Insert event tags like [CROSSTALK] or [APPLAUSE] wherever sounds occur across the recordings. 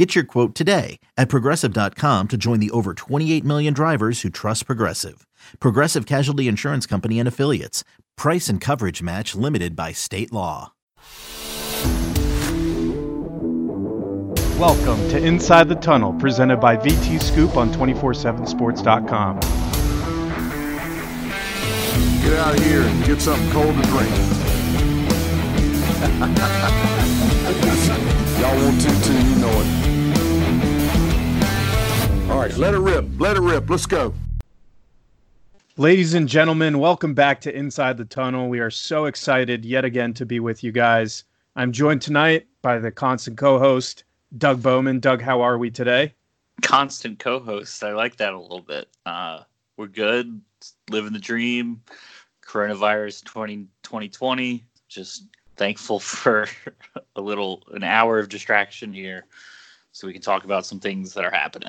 Get your quote today at progressive.com to join the over 28 million drivers who trust Progressive. Progressive Casualty Insurance Company and Affiliates. Price and coverage match limited by state law. Welcome to Inside the Tunnel, presented by VT Scoop on 247sports.com. Get out of here and get something cold to drink. [LAUGHS] Y'all want to too, you know it. All right, let it rip. Let it rip. Let's go. Ladies and gentlemen, welcome back to Inside the Tunnel. We are so excited yet again to be with you guys. I'm joined tonight by the constant co host, Doug Bowman. Doug, how are we today? Constant co host. I like that a little bit. Uh, we're good, living the dream. Coronavirus 20, 2020. Just thankful [LAUGHS] for a little, an hour of distraction here so we can talk about some things that are happening.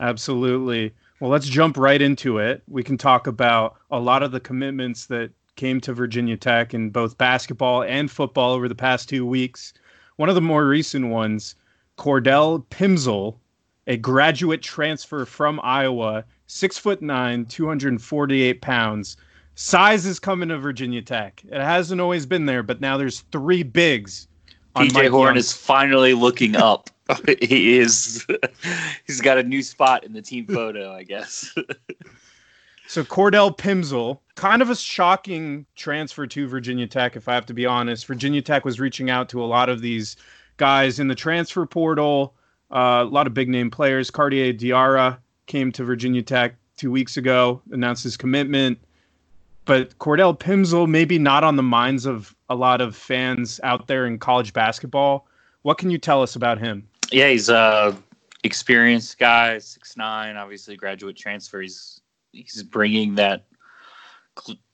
Absolutely. Well, let's jump right into it. We can talk about a lot of the commitments that came to Virginia Tech in both basketball and football over the past two weeks. One of the more recent ones, Cordell Pemsl, a graduate transfer from Iowa, six foot nine, 248 pounds. Size is coming to Virginia Tech. It hasn't always been there, but now there's three bigs. PJ Horne is finally looking up. [LAUGHS] he is. [LAUGHS] He's got a new spot in the team photo, I guess. [LAUGHS] so Cordell Pemsl, kind of a shocking transfer to Virginia Tech, if I have to be honest. Virginia Tech was reaching out to a lot of these guys in the transfer portal. Uh, a lot of big name players. Cartier Diarra came to Virginia Tech two weeks ago, announced his commitment. But Cordell Pemsl, maybe not on the minds of a lot of fans out there in college basketball. What can you tell us about him? Yeah, he's a experienced guy, six nine, obviously graduate transfer. He's he's bringing that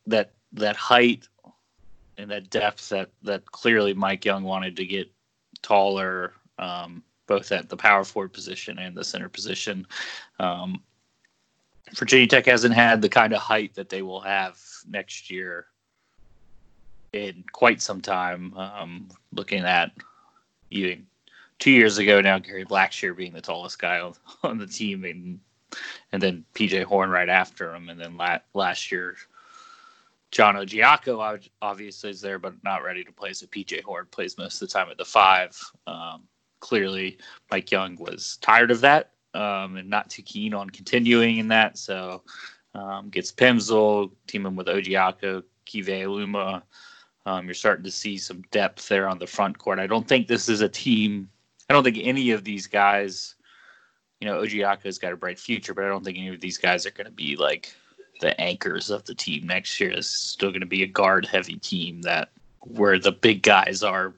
that that height and that depth that that clearly Mike Young wanted to get taller, um, both at the power forward position and the center position. Um, Virginia Tech hasn't had the kind of height that they will have next year in quite some time. Um, looking at you two years ago now, Kerry Blackshear being the tallest guy on, [LAUGHS] on the team, and and then PJ Horne right after him, and then la- last year. John Ojiako obviously is there, but not ready to play. So PJ Horne plays most of the time at the five. Um, clearly, Mike Young was tired of that um, and not too keen on continuing in that. So um, gets Pemsl, teaming with Ojiako, Keve Aluma. Um, you're starting to see some depth there on the front court. I don't think this is a team I don't think any of these guys, you know, Ojiako's got a bright future, but I don't think any of these guys are going to be like the anchors of the team next year. It's still going to be a guard heavy team that where the big guys are,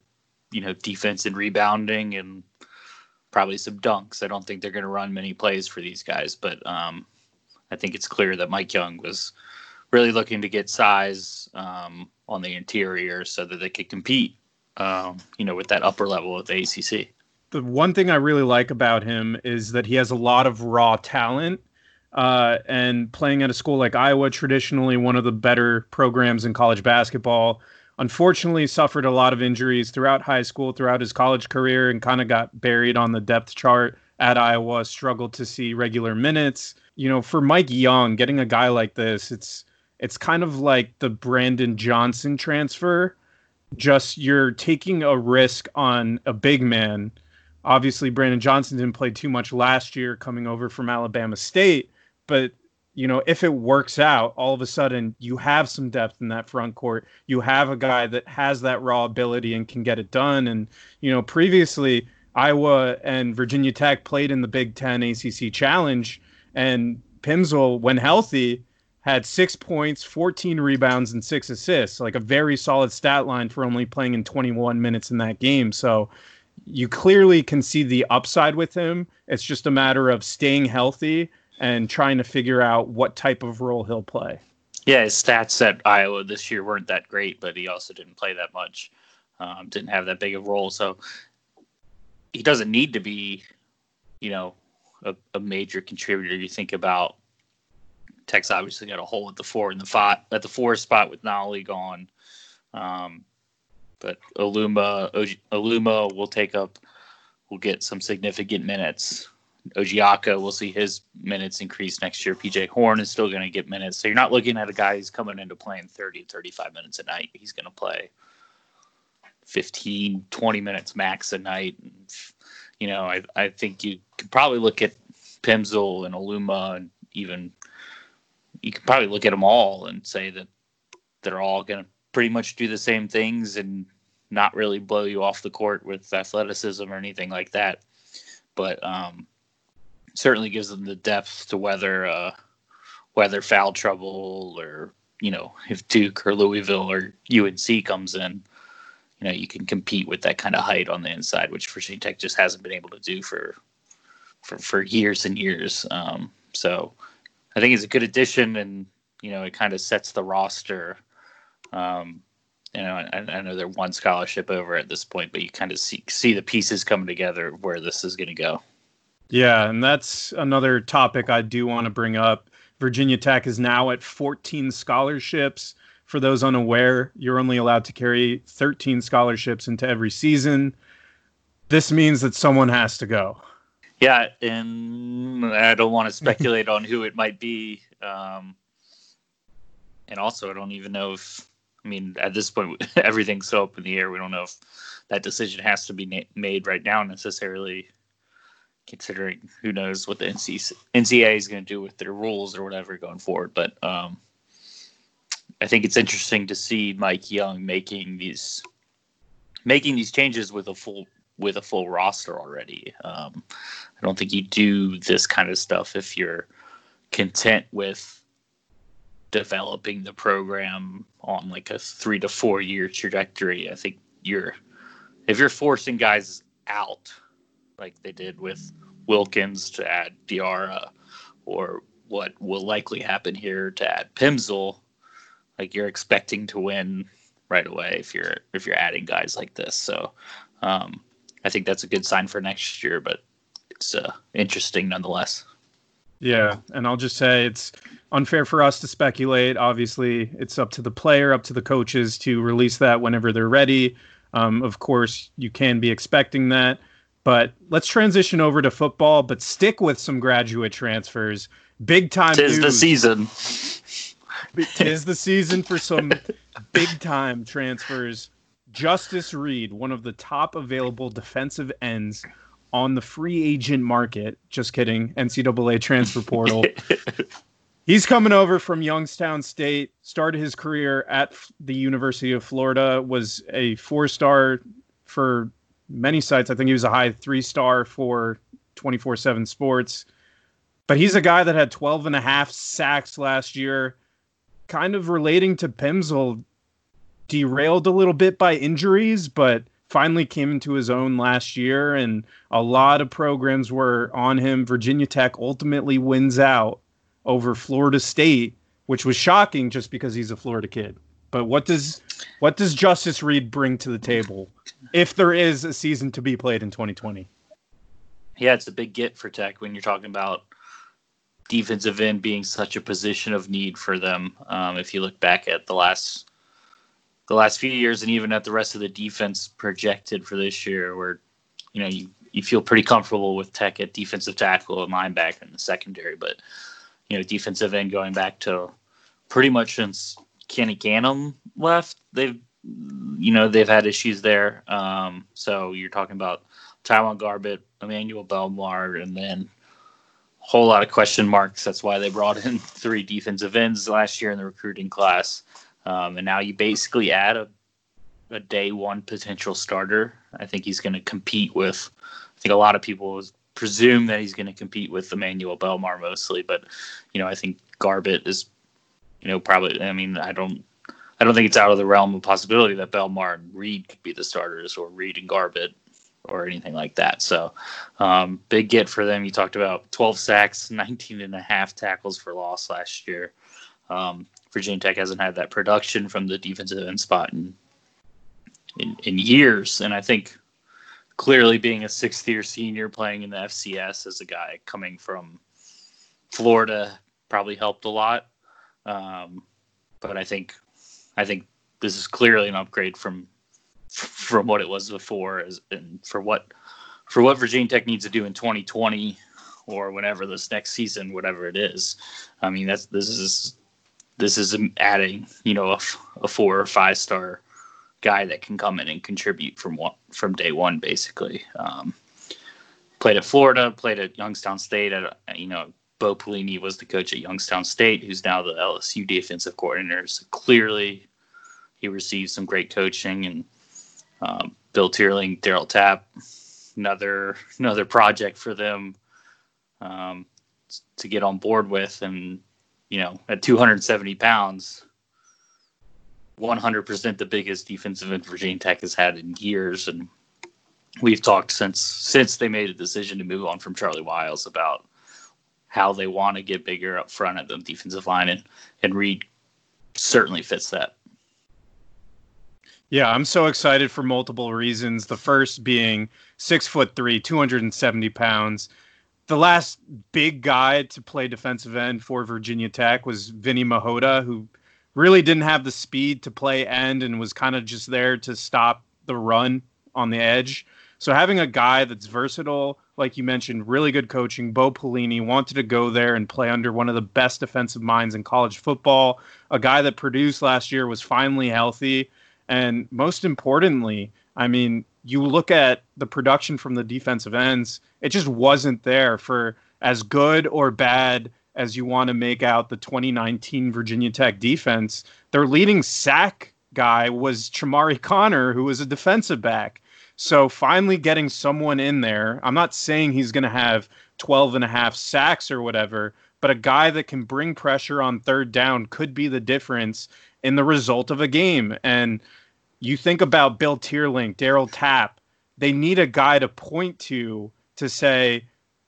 you know, defense and rebounding and probably some dunks. I don't think they're going to run many plays for these guys, but um, I think it's clear that Mike Young was really looking to get size um, on the interior so that they could compete, um, you know, with that upper level of the ACC the one thing I really like about him is that he has a lot of raw talent. Uh, and playing at a school like Iowa, traditionally one of the better programs in college basketball, unfortunately suffered a lot of injuries throughout high school, throughout his college career, and kind of got buried on the depth chart at Iowa. Struggled to see regular minutes. You know, for Mike Young, getting a guy like this, it's it's kind of like the Brandon Johnson transfer. Just you're taking a risk on a big man obviously Brandon Johnson didn't play too much last year coming over from Alabama State, but you know, if it works out, all of a sudden you have some depth in that front court. You have a guy that has that raw ability and can get it done. And, you know, previously Iowa and Virginia Tech played in the Big Ten ACC Challenge, and Pemsl, when healthy, had six points, 14 rebounds, and six assists. Like a very solid stat line for only playing in 21 minutes in that game. So, you clearly can see the upside with him. It's just a matter of staying healthy and trying to figure out what type of role he'll play. Yeah, his stats at Iowa this year weren't that great, but he also didn't play that much. Um, didn't have that big of a role, so he doesn't need to be, you know, a, a major contributor. You think about Tech's obviously got a hole at the four and the five at the four spot with Nolley gone. Um, but Aluma Aluma will take up will get some significant minutes. Ojiako will see his minutes increase next year. PJ Horne is still going to get minutes. So you're not looking at a guy who's coming into playing 30, 35 minutes a night. He's going to play 15, 20 minutes max a night. You know, I, I think you could probably look at Pemsl and Aluma and even you could probably look at them all and say that they're all going to pretty much do the same things and not really blow you off the court with athleticism or anything like that. But um, certainly gives them the depth to whether uh, weather foul trouble or you know if Duke or Louisville or UNC comes in, you know you can compete with that kind of height on the inside, which Virginia Tech just hasn't been able to do for for for years and years. Um, so I think it's a good addition, and you know it kind of sets the roster. Um, you know, I, I know they're one scholarship over at this point, but you kind of see see the pieces coming together where this is going to go. Yeah, and that's another topic I do want to bring up. Virginia Tech is now at 14 scholarships. For those unaware, you're only allowed to carry 13 scholarships into every season. This means that someone has to go. Yeah, and I don't want to speculate on who it might be. Um, and also, I don't even know if, I mean, at this point, [LAUGHS] everything's so up in the air. We don't know if that decision has to be na- made right now necessarily, considering who knows what the NC- NCAA is going to do with their rules or whatever going forward. But um, I think it's interesting to see Mike Young making these making these changes with a full with a full roster already. Um, I don't think you do this kind of stuff if you're content with developing the program on like a three to four year trajectory. I think you're if you're forcing guys out like they did with Wilkins to add Diarra or what will likely happen here to add Pemsl, like you're expecting to win right away if you're if you're adding guys like this. So um, I think that's a good sign for next year, but it's uh, interesting nonetheless. Yeah, and I'll just say it's unfair for us to speculate. Obviously, it's up to the player, up to the coaches to release that whenever they're ready. Um, of course, you can be expecting that. But let's transition over to football, but stick with some graduate transfers. Big time. Tis news. the season. Tis the season for some big time transfers. Justus Reed, one of the top available defensive ends on the free agent market. Just kidding. NCAA transfer portal. [LAUGHS] He's coming over from Youngstown State, started his career at the University of Florida, was a four star for many sites. I think he was a high three star for 24 7 sports. But he's a guy that had 12 and a half sacks last year, kind of relating to Pemsl derailed a little bit by injuries, but finally came into his own last year. And a lot of programs were on him. Virginia Tech ultimately wins out over Florida State, which was shocking just because he's a Florida kid. But what does what does Justus Reed bring to the table if there is a season to be played in 2020? Yeah, it's a big get for Tech when you're talking about defensive end being such a position of need for them. Um, if you look back at the last the last few years and even at the rest of the defense projected for this year, where you know you, you feel pretty comfortable with Tech at defensive tackle and linebacker in the secondary, but you know defensive end going back to pretty much since Ken Ekanem left, they've you know they've had issues there. Um, so you're talking about TyJuan Garbutt, Emmanuel Belmar, and then whole lot of question marks. That's why they brought in [LAUGHS] three defensive ends last year in the recruiting class. Um, and now you basically add a, a day one potential starter. I think he's going to compete with, I think a lot of people presume that he's going to compete with Emmanuel Belmar mostly, but, you know, I think Garbutt is, you know, probably, I mean, I don't, I don't think it's out of the realm of possibility that Belmar and Reed could be the starters or Reed and Garbutt or anything like that. So, um, big get for them. You talked about 12 sacks, [LAUGHS] 19 and a half tackles for loss last year. Um, Virginia Tech hasn't had that production from the defensive end spot in, in, in years. And I think clearly being a sixth year senior playing in the FCS as a guy coming from Florida probably helped a lot. Um, but I think I think this is clearly an upgrade from from what it was before and for what for what Virginia Tech needs to do in 2020 or whenever this next season, whatever it is. I mean, that's this is this is adding, you know, a, a four or five star guy that can come in and contribute from one, from day one, basically. Um, played at Florida, played at Youngstown State. At you know, Bo Pelini was the coach at Youngstown State, who's now the LSU defensive coordinator. So clearly, he received some great coaching and um, Bill Teerlinck, Daryl Tapp, another another project for them um, to get on board with, and you know, at 270 pounds, 100% the biggest defensive end Virginia Tech has had in years. And we've talked since since they made a decision to move on from Charlie Wiles about how they want to get bigger up front at the defensive line, and and Reed certainly fits that. Yeah, I'm so excited for multiple reasons. The first being six foot three, 270 pounds the last big guy to play defensive end for Virginia Tech was Vinny Mihota, who really didn't have the speed to play end and was kind of just there to stop the run on the edge. So having a guy that's versatile, like you mentioned, really good coaching, Bo Pelini wanted to go there and play under one of the best defensive minds in college football. A guy that produced last year was finally healthy, and most importantly, I mean, you look at the production from the defensive ends, it just wasn't there for as good or bad as you want to make out the 2019 Virginia Tech defense. Their leading sack guy was Chamarri Conner, who was a defensive back. So finally getting someone in there, I'm not saying he's going to have 12 and a half sacks or whatever, but a guy that can bring pressure on third down could be the difference in the result of a game. And you think about Bill Teerlinck, Daryl Tapp, they need a guy to point to to say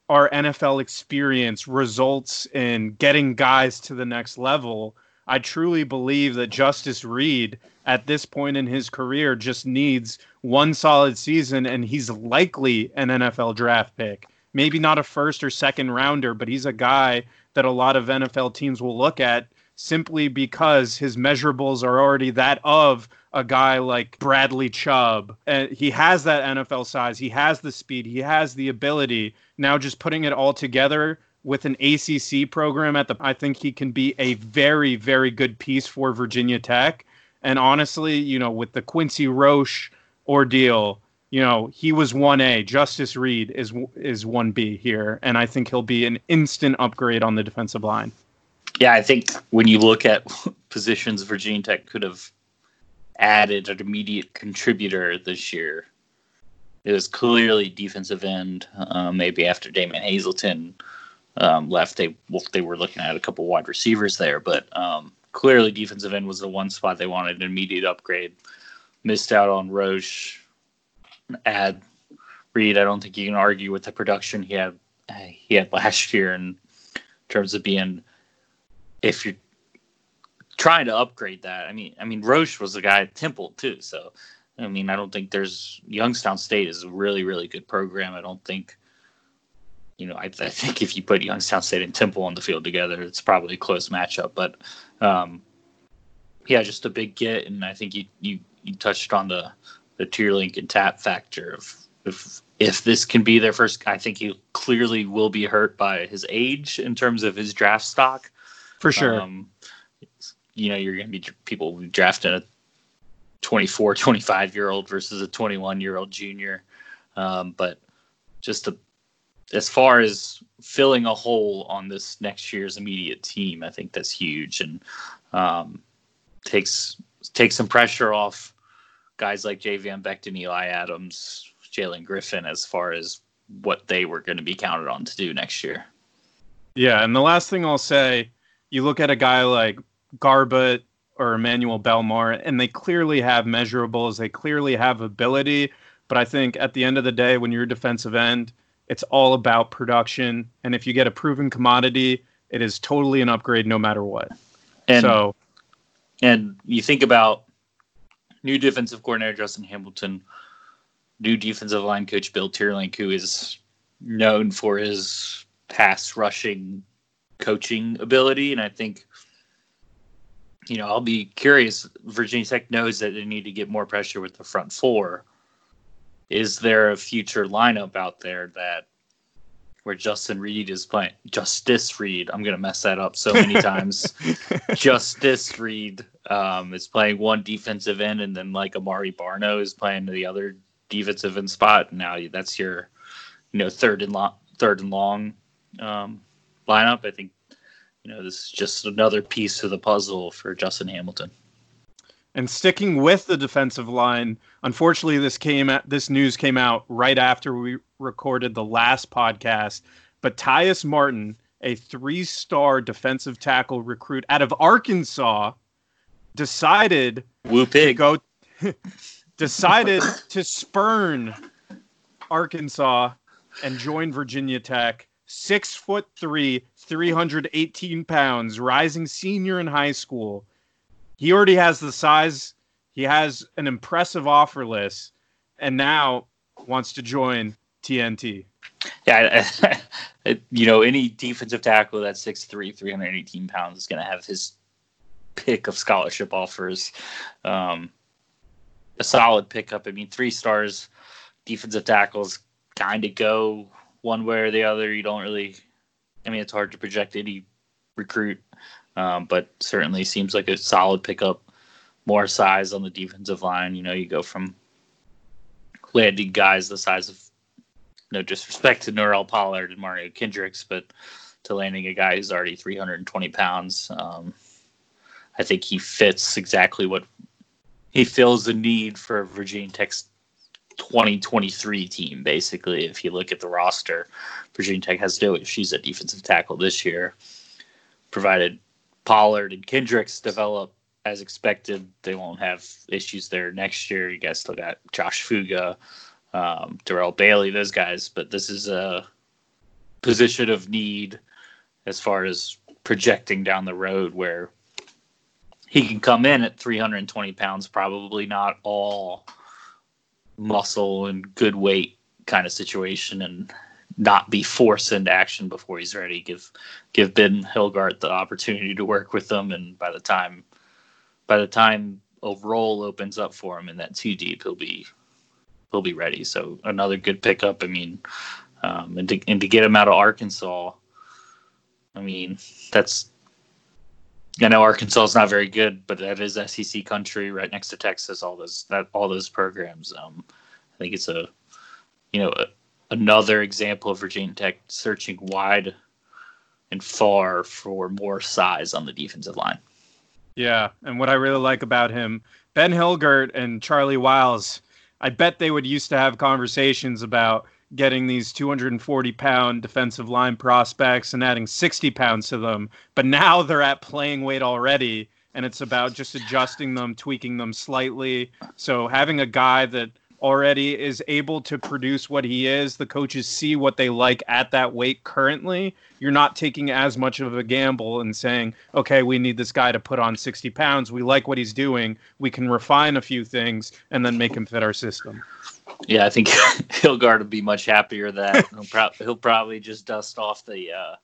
our NFL experience results in getting guys to the next level. I truly believe that Justus Reed at this point in his career just needs one solid season and he's likely an NFL draft pick. Maybe not a first or second rounder, but he's a guy that a lot of NFL teams will look at simply because his measurables are already that of a guy like Bradley Chubb. And he has that NFL size, he has the speed, he has the ability. Now just putting it all together with an ACC program at the I think he can be a very very good piece for Virginia Tech. And honestly, you know, with the Quincy Roche ordeal, you know, he was 1A. Justus Reed is is 1B here, and I think he'll be an instant upgrade on the defensive line. Yeah, I think when you look at [LAUGHS] positions Virginia Tech could have added an immediate contributor this year, it was clearly defensive end. Uh, maybe after Damon Hazelton um, left, they they were looking at a couple wide receivers there, but um, clearly defensive end was the one spot they wanted an immediate upgrade. Missed out on Roche. Add Reed. I don't think you can argue with the production he had he had last year in terms of being if you're trying to upgrade that, I mean, I mean, Roche was a guy at Temple too. So, I mean, I don't think there's Youngstown State is a really, really good program. I don't think, you know, I, I think if you put Youngstown State and Temple on the field together, it's probably a close matchup. But, um, yeah, just a big get, and I think you you you touched on the the Teerlinck and Tapp factor of if if this can be their first. I think he clearly will be hurt by his age in terms of his draft stock. For sure. Um, you know, you're going to be people drafting a 24, 25 year old versus a 21 year old junior. Um, but just to, as far as filling a hole on this next year's immediate team, I think that's huge and um, takes takes some pressure off guys like Javian Beckton, Eli Adams, Jalen Griffin, as far as what they were going to be counted on to do next year. Yeah, and the last thing I'll say you look at a guy like Garbutt or Emmanuel Belmar, and they clearly have measurables. They clearly have ability. But I think at the end of the day, when you're a defensive end, it's all about production. And if you get a proven commodity, it is totally an upgrade no matter what. And so And you think about new defensive coordinator Justin Hamilton, new defensive line coach Bill Teerlinck, who is known for his pass rushing coaching ability. And I think, you know, I'll be curious. Virginia Tech knows that they need to get more pressure with the front four. Is there a future lineup out there that where Justin Reed is playing Justus Reed? I'm gonna mess that up so many [LAUGHS] times. Justus Reed um, is playing one defensive end, and then like Amare Barno is playing the other defensive end spot. Now that's your, you know, third and long, third and long um, lineup. I think, you know, this is just another piece of the puzzle for Justin Hamilton. And sticking with the defensive line, unfortunately, this came at, this news came out right after we recorded the last podcast. But Tyus Martin, a three-star defensive tackle recruit out of Arkansas, decided Woo pig. go [LAUGHS] decided to spurn Arkansas and join Virginia Tech. Six foot three, 318 pounds, rising senior in high school. He already has the size. He has an impressive offer list, and now wants to join TNT. Yeah, I, [LAUGHS] I, you know, any defensive tackle that's 6'3", 318 pounds is going to have his pick of scholarship offers. Um, a solid pickup. I mean, three stars defensive tackles kind of go one way or the other. You don't really. I mean, it's hard to project any recruit, um, but certainly seems like a solid pickup. More size on the defensive line. You know, you go from landing guys the size of no disrespect to Norrell Pollard and Mario Kendricks, but to landing a guy who's already 320 pounds. Um, I think he fits exactly what he fills the need for Virginia Tech's 2023 team. Basically, if you look at the roster, Virginia Tech has to do no issues at defensive tackle this year, provided Pollard and Kendricks develop as expected. They won't have issues there next year. You guys still got Josh Fuga, um, Darrell Bailey, those guys, but this is a position of need as far as projecting down the road where he can come in at 320 pounds, probably not all muscle and good weight kind of situation, and not be forced into action before he's ready. Give give Ben Hilgart the opportunity to work with them, and by the time by the time a role opens up for him in that two deep, he'll be he'll be ready. So another good pickup. I mean, um, and to and to get him out of Arkansas, I mean that's I know Arkansas is not very good, but that is SEC country right next to Texas. All those that all those programs. Um, I think it's a you know a, another example of Virginia Tech searching wide and far for more size on the defensive line. Yeah, and what I really like about him, Ben Hilgart and Charlie Wiles, I bet they would used to have conversations about getting these 240 pound defensive line prospects and adding 60 pounds to them. But now they're at playing weight already, and it's about just adjusting them, tweaking them slightly. So having a guy that already is able to produce what he is, the coaches see what they like at that weight currently. You're not taking as much of a gamble and saying, okay, we need this guy to put on 60 pounds. We like what he's doing. We can refine a few things and then make him fit our system. Yeah, I think [LAUGHS] Hilgart would be much happier that he'll, [LAUGHS] pro- he'll probably just dust off the uh,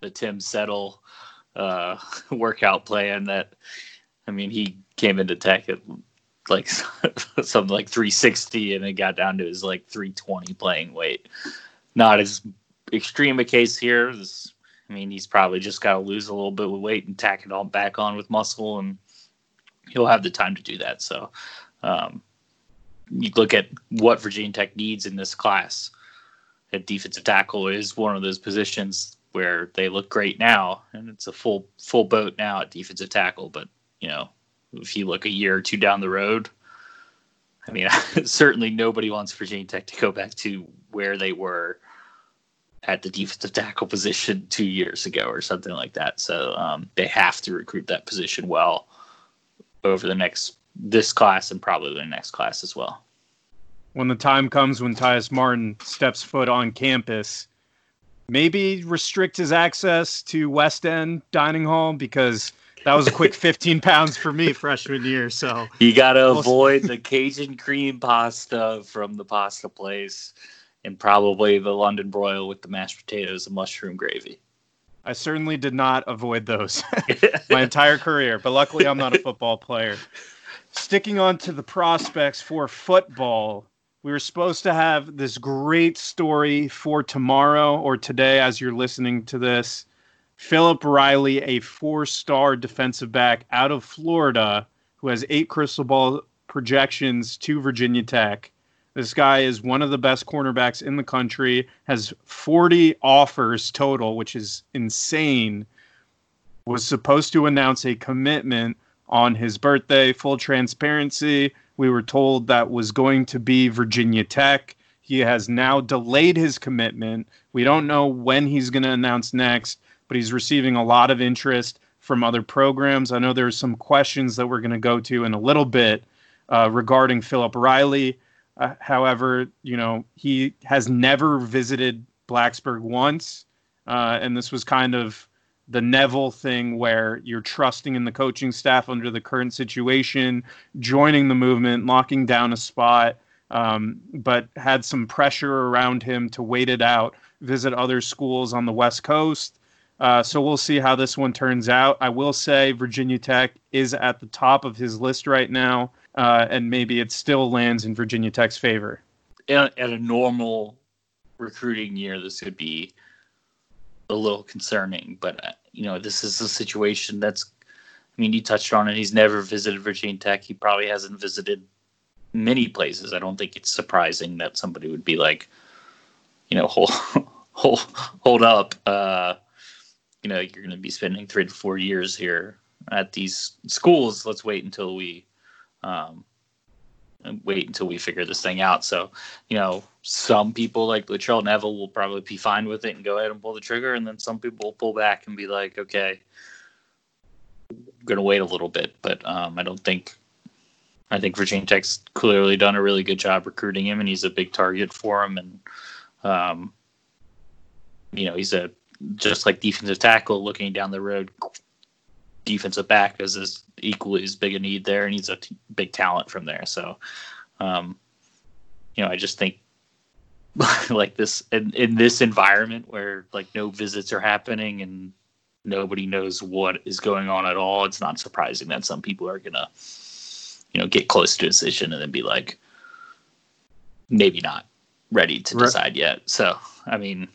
the Tim Settle uh, [LAUGHS] workout plan. That I mean, he came into Tech at like something like 360, and it got down to his like 320 playing weight. Not as extreme a case here. This, I mean, he's probably just got to lose a little bit of weight and tack it all back on with muscle, and he'll have the time to do that. So. Um, you look at what Virginia Tech needs in this class. At defensive tackle is one of those positions where they look great now, and it's a full full boat now at defensive tackle. But you know, if you look a year or two down the road, I mean, [LAUGHS] certainly nobody wants Virginia Tech to go back to where they were at the defensive tackle position two years ago or something like that. So um, they have to recruit that position well over the next this class and probably the next class as well. When the time comes when Tyus Martin steps foot on campus, maybe restrict his access to West End dining hall because that was a quick [LAUGHS] 15 pounds for me freshman year. So you got to avoid the Cajun cream pasta from the pasta place and probably the London broil with the mashed potatoes and mushroom gravy. I certainly did not avoid those [LAUGHS] [LAUGHS] my entire career, but luckily I'm not a football player. Sticking on to the prospects for football, we were supposed to have this great story for tomorrow or today as you're listening to this. Philip Riley, a four star defensive back out of Florida, who has eight crystal ball projections to Virginia Tech. This guy is one of the best cornerbacks in the country, has 40 offers total, which is insane. Was supposed to announce a commitment on his birthday, full transparency. We were told that was going to be Virginia Tech. He has now delayed his commitment. We don't know when he's going to announce next but he's receiving a lot of interest from other programs. I know there's some questions that we're going to go to in a little bit uh, regarding Philip Riley. Uh, however, you know, he has never visited Blacksburg once. Uh, and this was kind of the Neville thing where you're trusting in the coaching staff under the current situation, joining the movement, locking down a spot, um, but had some pressure around him to wait it out, visit other schools on the West Coast. Uh, so we'll see how this one turns out. I will say Virginia Tech is at the top of his list right now, uh, and maybe it still lands in Virginia Tech's favor. At, at a normal recruiting year, this would be a little concerning, but uh, you know, this is a situation that's. I mean, you touched on it. He's never visited Virginia Tech. He probably hasn't visited many places. I don't think it's surprising that somebody would be like, you know, [LAUGHS] hold hold hold up. Uh, you know you're going to be spending three to four years here at these schools. Let's wait until we um, wait until we figure this thing out. So, you know, some people like Latrell Neville will probably be fine with it and go ahead and pull the trigger, and then some people will pull back and be like, okay, I'm gonna wait a little bit. But um, I don't think. I think Virginia Tech's clearly done a really good job recruiting him, and he's a big target for him. And um, you know, he's a just like defensive tackle, looking down the road, defensive back is as equally as big a need there, and he's a t- big talent from there. So, um, you know, I just think [LAUGHS] like this in, in this environment where like no visits are happening and nobody knows what is going on at all, it's not surprising that some people are gonna, you know, get close to a decision and then be like, maybe not ready to decide yet. So, I mean,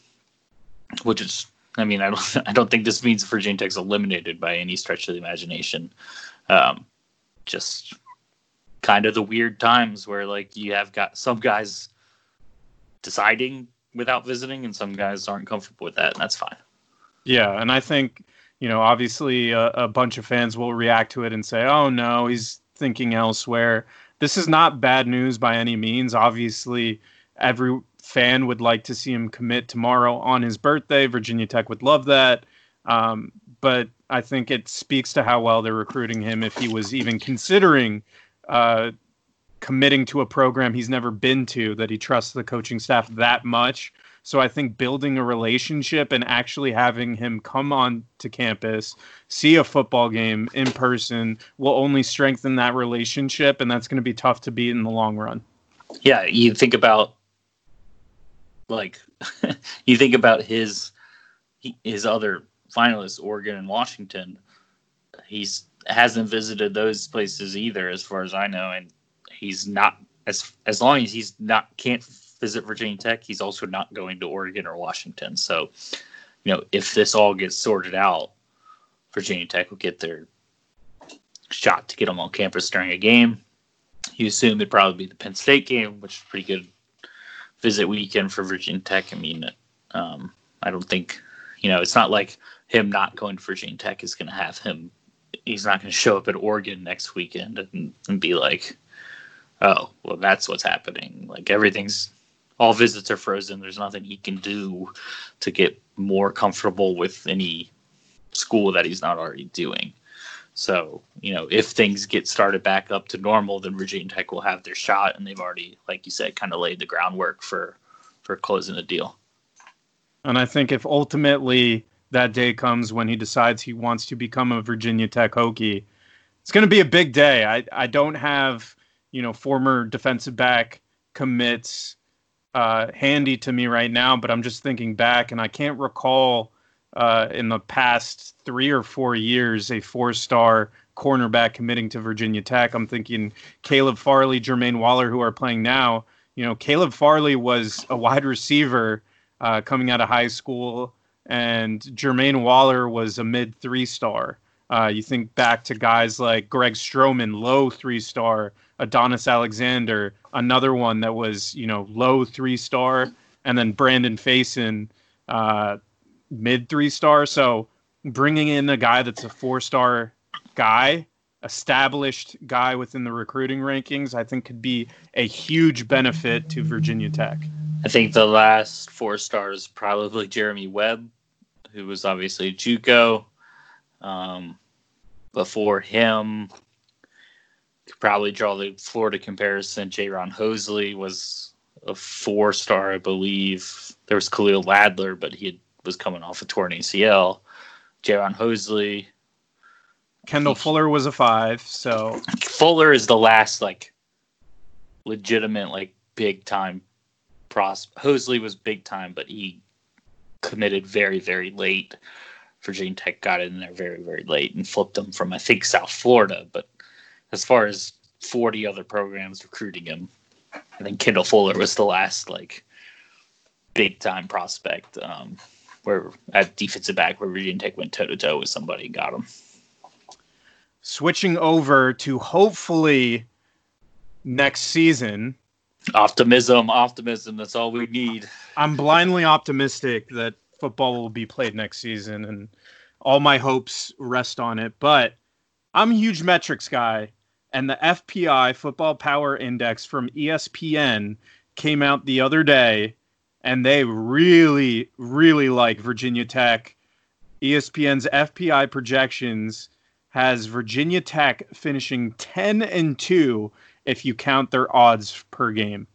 which is I mean, I don't, [LAUGHS] I don't think this means Virginia Tech's eliminated by any stretch of the imagination. Um, just kind of the weird times where like you have got some guys deciding without visiting, and some guys aren't comfortable with that, and that's fine. Yeah, and I think you know, obviously, a, a bunch of fans will react to it and say, "Oh no, he's thinking elsewhere." This is not bad news by any means. Obviously, every fan would like to see him commit tomorrow on his birthday. Virginia Tech would love that. Um, but I think it speaks to how well they're recruiting him if he was even considering uh, committing to a program he's never been to, that he trusts the coaching staff that much. So I think building a relationship and actually having him come on to campus, see a football game in person will only strengthen that relationship. And that's going to be tough to beat in the long run. Yeah. You think about like [LAUGHS] you think about his his other finalists, Oregon and Washington. He's hasn't visited those places either, as far as I know, and he's not as as long as he's not can't visit Virginia Tech, he's also not going to Oregon or Washington. So, you know, if this all gets sorted out, Virginia Tech will get their shot to get him on campus during a game. You assume it'd probably be the Penn State game, which is pretty good visit weekend for Virginia Tech. I mean, um, I don't think, you know, it's not like him not going to Virginia Tech is going to have him. He's not going to show up at Oregon next weekend and, and be like, oh, well, that's what's happening. Like everything's all visits are frozen. There's nothing he can do to get more comfortable with any school that he's not already doing. So, you know, if things get started back up to normal, then Virginia Tech will have their shot, and they've already, like you said, kind of laid the groundwork for for closing the deal. And I think if ultimately that day comes when he decides he wants to become a Virginia Tech Hokie. It's going to be a big day. I, I don't have, you know, former defensive back commits uh, handy to me right now, but I'm just thinking back and I can't recall uh, in the past three or four years a four star cornerback committing to Virginia Tech. I'm thinking Caleb Farley, Jermaine Waller, who are playing now. You know, Caleb Farley was a wide receiver uh, coming out of high school, and Jermaine Waller was a mid three star. Uh, you think back to guys like Greg Stroman, low three star, Adonis Alexander, another one that was, you know, low three star, and then Brandon Facyson, uh, mid three star. So bringing in a guy that's a four star guy, established guy within the recruiting rankings, I think could be a huge benefit to Virginia Tech. I think the last four stars probably Jeremy Webb, who was obviously JUCO. Um, before him, could probably draw the Florida comparison. Jayron Hosley was a four star, I believe. There was Khalil Ladler, but he had, was coming off a torn ACL. Jayron Hosley, Kendall Fuller was a five, so Fuller is the last like legitimate like big time pros. Hosley was big time, but he committed very very late. Virginia Tech got in there very very late and flipped him from I think South Florida. But as far as forty other programs recruiting him, I think Kendall Fuller was the last like big time prospect. Um, where at defensive back, where Virginia Tech went toe to toe with somebody and got him switching over to hopefully next season. Optimism, optimism. That's all we need. I'm blindly optimistic that football will be played next season, and all my hopes rest on it. But I'm a huge metrics guy, and the FPI Football Power Index from ESPN came out the other day, and they really, really like Virginia Tech. ESPN's FPI projections has Virginia Tech finishing 10 and 2 if you count their odds per game.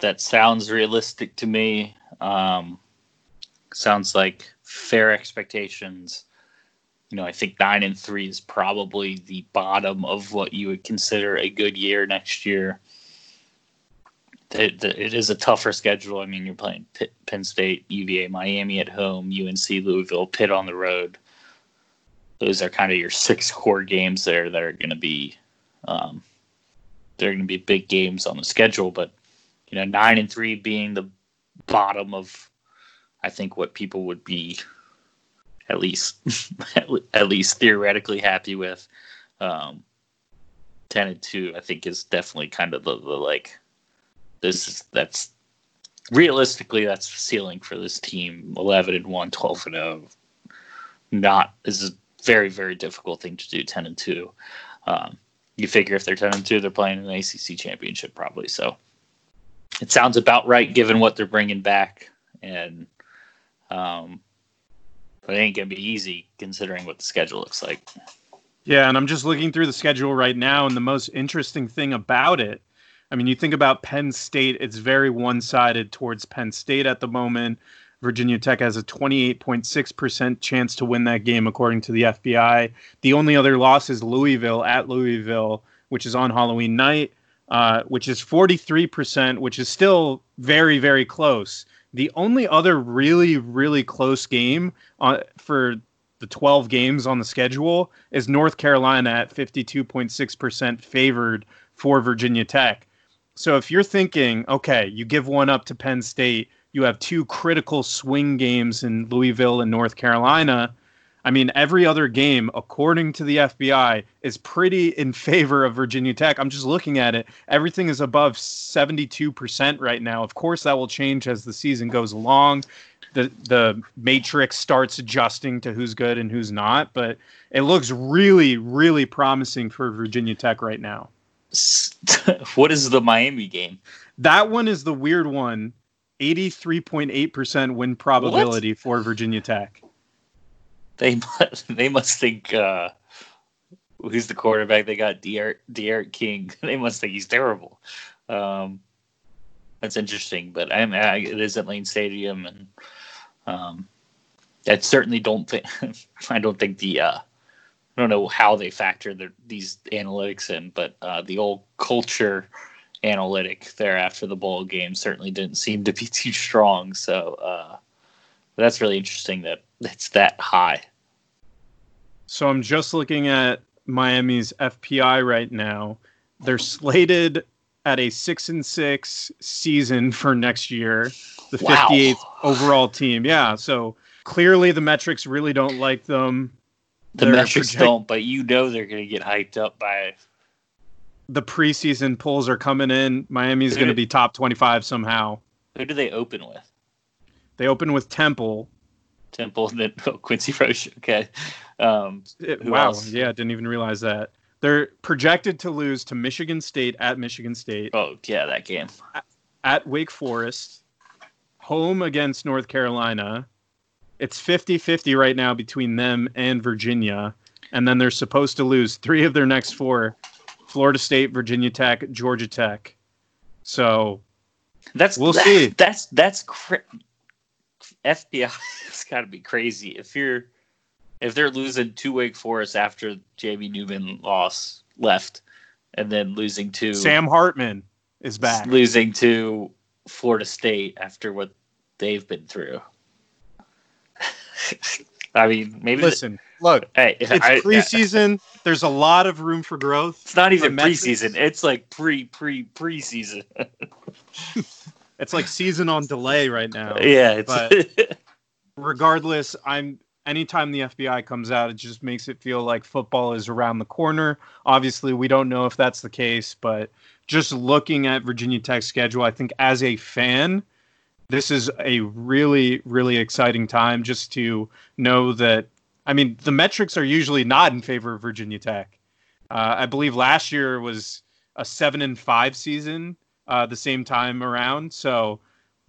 That sounds realistic to me. Um, sounds like fair expectations. You know, I think 9 and 3 is probably the bottom of what you would consider a good year next year. It, it is a tougher schedule. I mean, you're playing Penn State, UVA, Miami at home, UNC, Louisville, Pitt on the road those are kind of your six core games there that are going to be um, they're going to be big games on the schedule but you know nine and three being the bottom of i think what people would be at least [LAUGHS] at least theoretically happy with um, 10 and 2 i think is definitely kind of the, the like this is that's realistically that's the ceiling for this team. 11 and 1 12 and 0 not this is a very very difficult thing to do 10 and 2 um, you figure if they're 10 and 2 they're playing an acc championship probably so it sounds about right given what they're bringing back and um, but it ain't gonna be easy considering what the schedule looks like yeah and i'm just looking through the schedule right now and the most interesting thing about it i mean you think about penn state it's very one-sided towards penn state at the moment Virginia Tech has a 28.6% chance to win that game, according to the FPI. The only other loss is Louisville at Louisville, which is on Halloween night, uh, which is 43%, which is still very, very close. The only other really, really close game uh, for the 12 games on the schedule is North Carolina at 52.6% favored for Virginia Tech. So if you're thinking, okay, you give one up to Penn State, you have two critical swing games in Louisville and North Carolina. I mean, every other game, according to the FPI, is pretty in favor of Virginia Tech. I'm just looking at it. Everything is above 72% right now. Of course, that will change as the season goes along. The the matrix starts adjusting to who's good and who's not, but it looks really, really promising for Virginia Tech right now. [LAUGHS] what is the Miami game? That one is the weird one 83.8% win probability what? for Virginia Tech. They [LAUGHS] must, they must think uh, who's the quarterback they got D'Eriq King. [LAUGHS] they must think he's terrible. Um, that's interesting, but I, I, it is at Lane Stadium, and um, I certainly don't think [LAUGHS] I don't think the uh, I don't know how they factor the, these analytics in, but uh, the old culture analytic there after the bowl game certainly didn't seem to be too strong. So uh, that's really interesting that it's that high. So I'm just looking at Miami's FPI right now. They're slated at a six and six season for next year, the Wow. 58th overall team. Yeah, so clearly the metrics really don't like them. The They're metrics project- don't, but you know they're going to get hyped up by. The preseason polls are coming in. Miami's going to be top 25 somehow. Who do they open with? They open with Temple. Temple, then [LAUGHS] oh, Quincy Roche. Okay, um, It- wow, else? yeah, didn't even realize that. They're projected to lose to Michigan State at Michigan State. oh yeah, that game. at Wake Forest, home against North Carolina. It's 50 50 right now between them and Virginia. And then they're supposed to lose three of their next four Florida State, Virginia Tech, Georgia Tech. So That's We'll that- see. That's that's cra- FPI. It's got to be crazy if you're if they're losing to Wake Forest after Jamie Newman lost left, and then losing to Sam Hartman is back. losing to Florida State after what they've been through. [LAUGHS] I mean, maybe. Listen, look, hey, it's I- preseason. There's a lot of room for growth. It's not even The preseason. It's like pre pre preseason. [LAUGHS] It's like season on delay right now. yeah, it's [LAUGHS] regardless, I'm anytime the FPI comes out, it just makes it feel like football is around the corner. Obviously, we don't know if that's the case, but just looking at Virginia Tech's schedule, I think as a fan, this is a really, really exciting time just to know that. I mean, the metrics are usually not in favor of Virginia Tech. Uh, I believe last year was a seven and five season uh, the same time around. So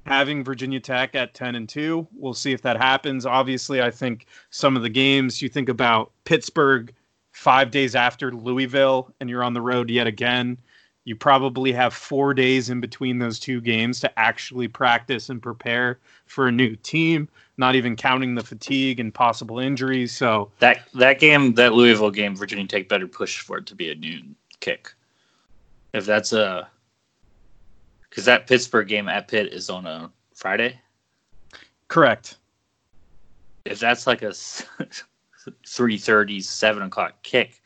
having Virginia Tech at 10 and 2. We'll see if that happens. Obviously, I think some of the games you think about Pittsburgh 5 days after Louisville and you're on the road yet again. You probably have 4 days in between those two games to actually practice and prepare for a new team, not even counting the fatigue and possible injuries. So, that that game, that Louisville game, Virginia Tech better push for it to be a noon kick. If that's a, because that Pittsburgh game at Pitt is on a Friday. correct. If that's like a [LAUGHS] three thirty, seven o'clock kick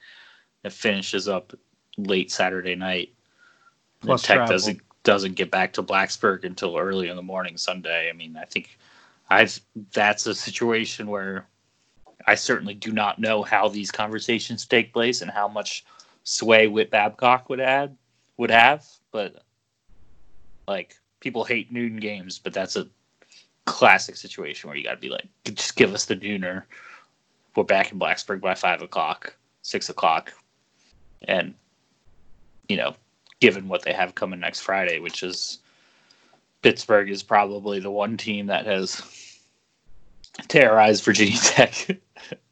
that finishes up late Saturday night, Plus Tech travel. doesn't doesn't get back to Blacksburg until early in the morning Sunday. I mean, I think I've that's a situation where I certainly do not know how these conversations take place and how much sway Whit Babcock would add would have, but like people hate noon games, but that's a classic situation where you got to be like, just give us the nooner. We're back in Blacksburg by five o'clock, six o'clock, and you know, given what they have coming next Friday, which is Pittsburgh is probably the one team that has terrorized Virginia [LAUGHS] Tech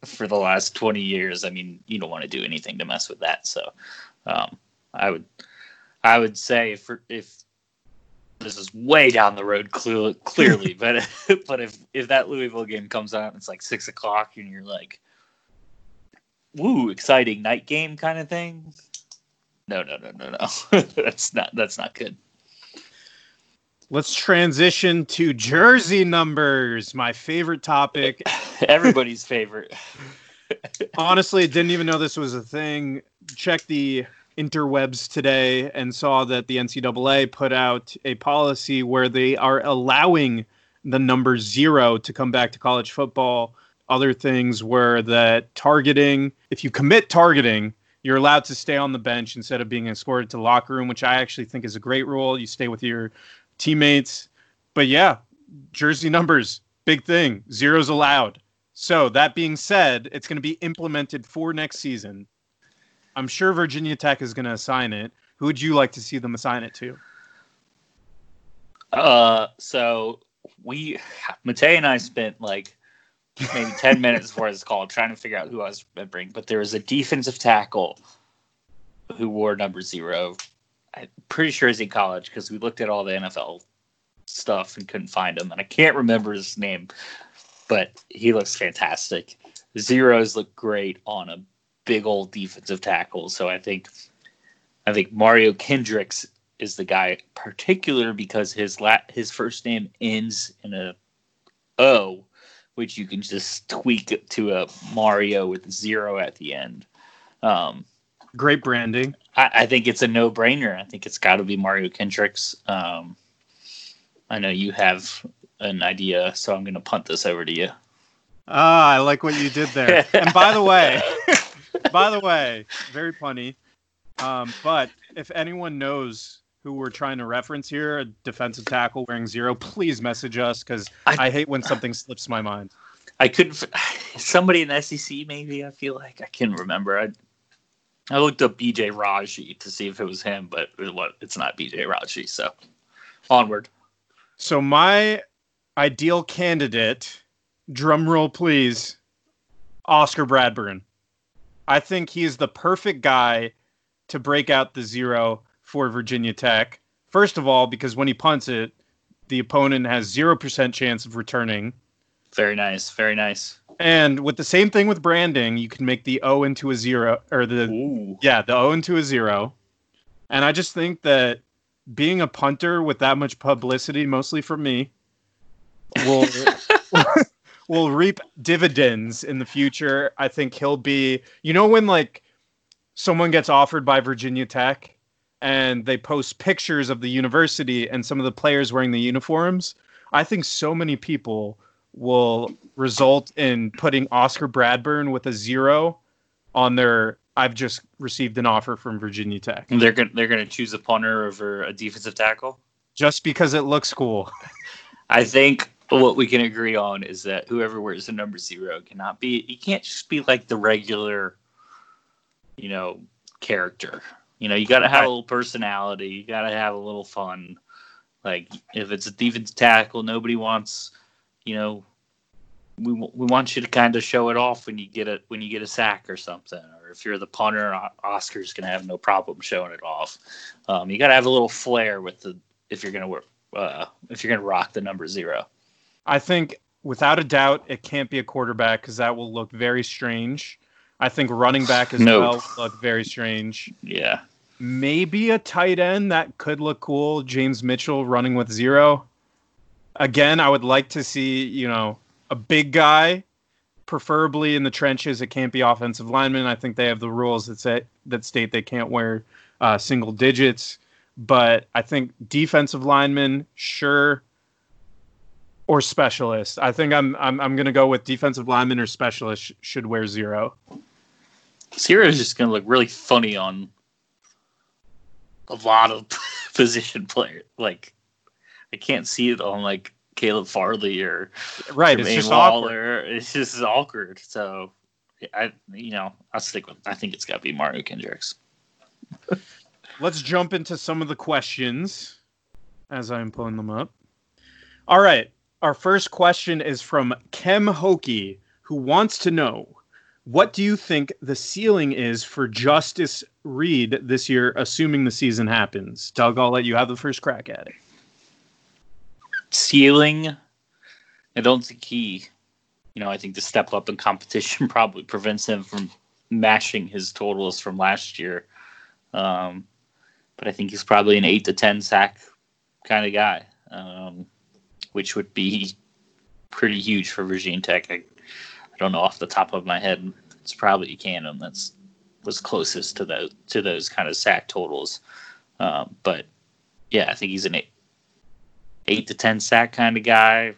for the last 20 years. I mean, you don't want to do anything to mess with that. So, um, I would, I would say if, if this is way down the road, clearly, clearly, [LAUGHS] but, [LAUGHS] but if, if that Louisville game comes out and it's like six o'clock and you're like, woo, exciting night game kind of thing. No, no, no, no, no. [LAUGHS] that's not, that's not good. Let's transition to jersey numbers, my favorite topic. Everybody's favorite. honestly didn't even know this was a thing Check the interwebs today and saw that the ncaa put out a policy where they are allowing the number zero to come back to college football. Other things were that targeting if you commit targeting you're allowed to stay on the bench instead of being escorted to locker room which i actually think is a great rule. You stay with your teammates. But yeah jersey numbers big thing zeros allowed. So that being said, it's going to be implemented for next season. I'm sure Virginia Tech is going to assign it. Who would you like to see them assign it to? Uh, so we, Matei and I spent like maybe 10 minutes before this call trying to figure out who I was remembering, but there was a defensive tackle who wore number zero. I'm pretty sure he's in college because we looked at all the NFL stuff and couldn't find him, and I can't remember his name. but he looks fantastic. Zeros look great on a big old defensive tackle. So I think I think Mario Kendricks is the guy, particular because his la- his first name ends in a O, which you can just tweak it to a Mario with zero at the end. Um, Great branding. I, I think it's a no brainer. I think it's got to be Mario Kendricks. Um, I know you have an idea, so I'm going to punt this over to you. Ah, I like what you did there. and by the way, [LAUGHS] by the way, very funny. Um, but if anyone knows who we're trying to reference here, a defensive tackle wearing zero, please message us because I, I- hate when something slips my mind. I couldn't. Somebody in SEC, maybe. I feel like I can't remember. I I looked up BJ Raji to see if it was him, but it, it's not BJ Raji. So onward. So my ideal candidate, drum roll please, Oscar Bradburn. I think he is the perfect guy to break out the zero for Virginia Tech. First of all, because when he punts it, the opponent has zero percent chance of returning. Very nice. Very nice. And with the same thing with branding, you can make the O into a zero or the Ooh. yeah, the O into a zero. And I just think that being a punter with that much publicity, mostly from me, will [LAUGHS] [LAUGHS] will reap dividends in the future. I think he'll be you know when like someone gets offered by Virginia Tech and they post pictures of the university and some of the players wearing the uniforms. I think so many people will result in putting Oscar Bradburn with a zero on their I've just received an offer from Virginia Tech They're gonna they're gonna choose a punter over a defensive tackle. just because it looks cool. I think what we can agree on is that whoever wears the number zero cannot be. You can't just be like the regular, you know, character. You know, you got to have a little personality. You got to have a little fun. Like if it's a defensive tackle, nobody wants. You know, we we want you to kind of show it off when you get a when you get a sack or something. Or if you're the punter, Oscar's gonna have no problem showing it off. Um, you got to have a little flair with the if you're gonna work uh, if you're gonna rock the number zero. I think without a doubt it can't be a quarterback because that will look very strange. I think running back as No. well look very strange. Yeah. Maybe a tight end that could look cool. James Mitchell running with zero. Again, I would like to see, you know, a big guy, preferably in the trenches. It can't be offensive lineman. I think they have the rules that say that state they can't wear uh, single digits. But I think defensive lineman, sure, or specialist. I think I'm I'm I'm gonna go with defensive lineman or specialist sh- should wear zero. Zero is just gonna look really funny on a lot of [LAUGHS] position players. Like I can't see it on like Caleb Farley or Right, it's Jermaine just awkward. It's just awkward. So I you know, I'll stick with I think it's gotta be Mario Kendricks. [LAUGHS] Let's jump into some of the questions as I'm pulling them up. All right. Our first question is from Kem Hokie, who wants to know what do you think the ceiling is for Justus Reed this year, assuming the season happens? Doug, I'll let you have the first crack at it. Ceiling I don't think he you know, I think the step up in competition [LAUGHS] probably prevents him from mashing his totals from last year. Um, but I think he's probably an eight to ten sack kind of guy, um, which would be pretty huge for Virginia Tech. I, I don't know off the top of my head. It's probably Ekanem that's was closest to those to those kind of sack totals. Um, but yeah, I think he's an eight, eight to ten sack kind of guy.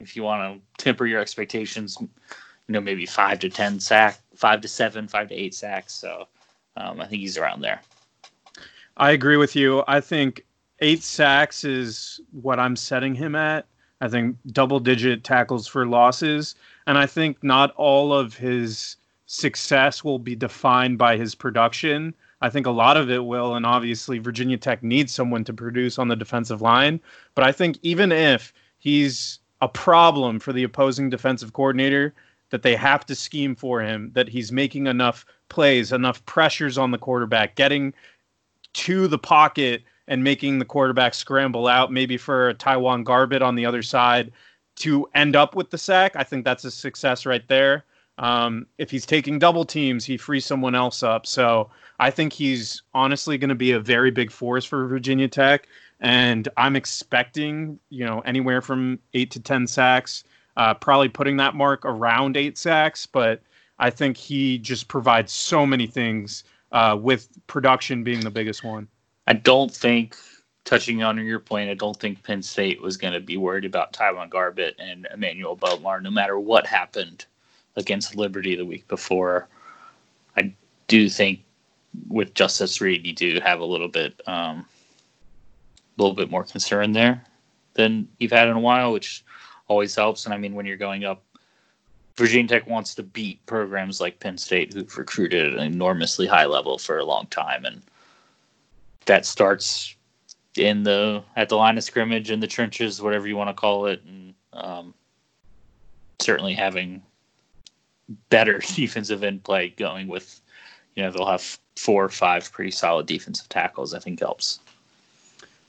If you want to temper your expectations, you know maybe five to ten sack, five to seven, five to eight sacks. So um, I think he's around there. I agree with you. I think eight sacks is what I'm setting him at. I think double digit tackles for losses. And I think not all of his success will be defined by his production. I think a lot of it will. And obviously, Virginia Tech needs someone to produce on the defensive line. But I think even if he's a problem for the opposing defensive coordinator, that they have to scheme for him, that he's making enough plays, enough pressures on the quarterback, getting to the pocket and making the quarterback scramble out, maybe for a TyJuan Garbutt on the other side to end up with the sack, I think that's a success right there. Um, if he's taking double teams, he frees someone else up. So I think he's honestly going to be a very big force for Virginia Tech. And I'm expecting, you know, anywhere from eight to 10 sacks, uh, probably putting that mark around eight sacks. But I think he just provides so many things, uh, with production being the biggest one. I don't think, touching on your point, I don't think Penn State was going to be worried about TyJuan Garbutt and Emmanuel Belmar, no matter what happened against Liberty the week before. I do think with Justus Reed, you do have a little bit, um, a little bit more concern there than you've had in a while, which always helps. And I mean, when you're going up, Virginia Tech wants to beat programs like Penn State, who've recruited at an enormously high level for a long time, and that starts in the at the line of scrimmage in the trenches, whatever you want to call it, and um, certainly having better [LAUGHS] defensive end play going with, you know, they'll have four or five pretty solid defensive tackles. I think helps.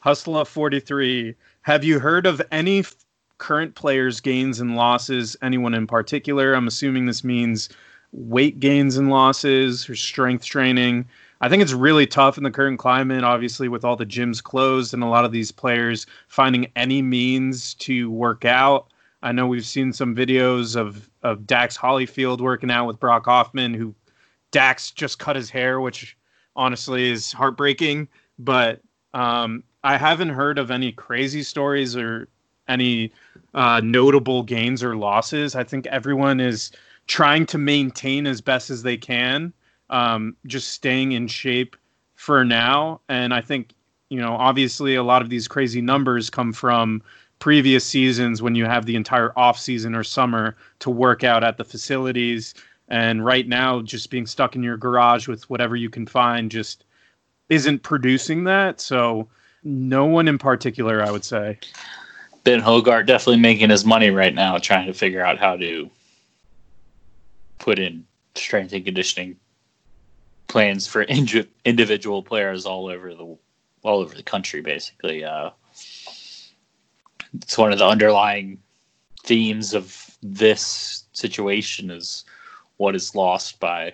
Hustler 43. Have you heard of any f- current players' gains and losses? Anyone in particular? I'm assuming this means weight gains and losses or strength training. I think it's really tough in the current climate, obviously, with all the gyms closed and a lot of these players finding any means to work out. I know we've seen some videos of of Dax Hollifield working out with Brock Hoffman, who Dax just cut his hair, which honestly is heartbreaking. But um, I haven't heard of any crazy stories or any uh, notable gains or losses. I think everyone is trying to maintain as best as they can, um, just staying in shape for now. And I think, you know, obviously a lot of these crazy numbers come from previous seasons when you have the entire off season or summer to work out at the facilities. And right now just being stuck in your garage with whatever you can find just isn't producing that. So no one in particular i would say. Ben Hilgart definitely making his money right now, trying to figure out how to put in strength and conditioning plans for [LAUGHS] indi- individual players all over the all over the country. Basically, uh, it's one of the underlying themes of this situation is what is lost by,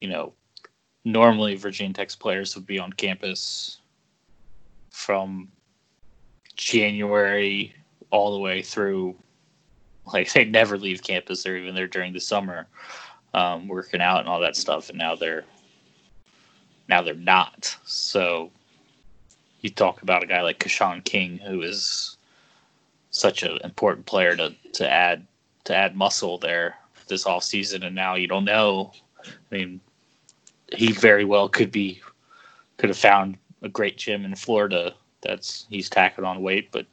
you know, normally Virginia Tech's players would be on campus from January all the way through. Like [LAUGHS] they never leave campus. They're even there during the summer, um, working out and all that stuff. And now they're now they're not. So you talk about a guy like Keshawn King, who is such an important player to to add to add muscle there this off season, and now you don't know. I mean, he very well could be could have found a great gym in Florida that's he's tacking on weight, but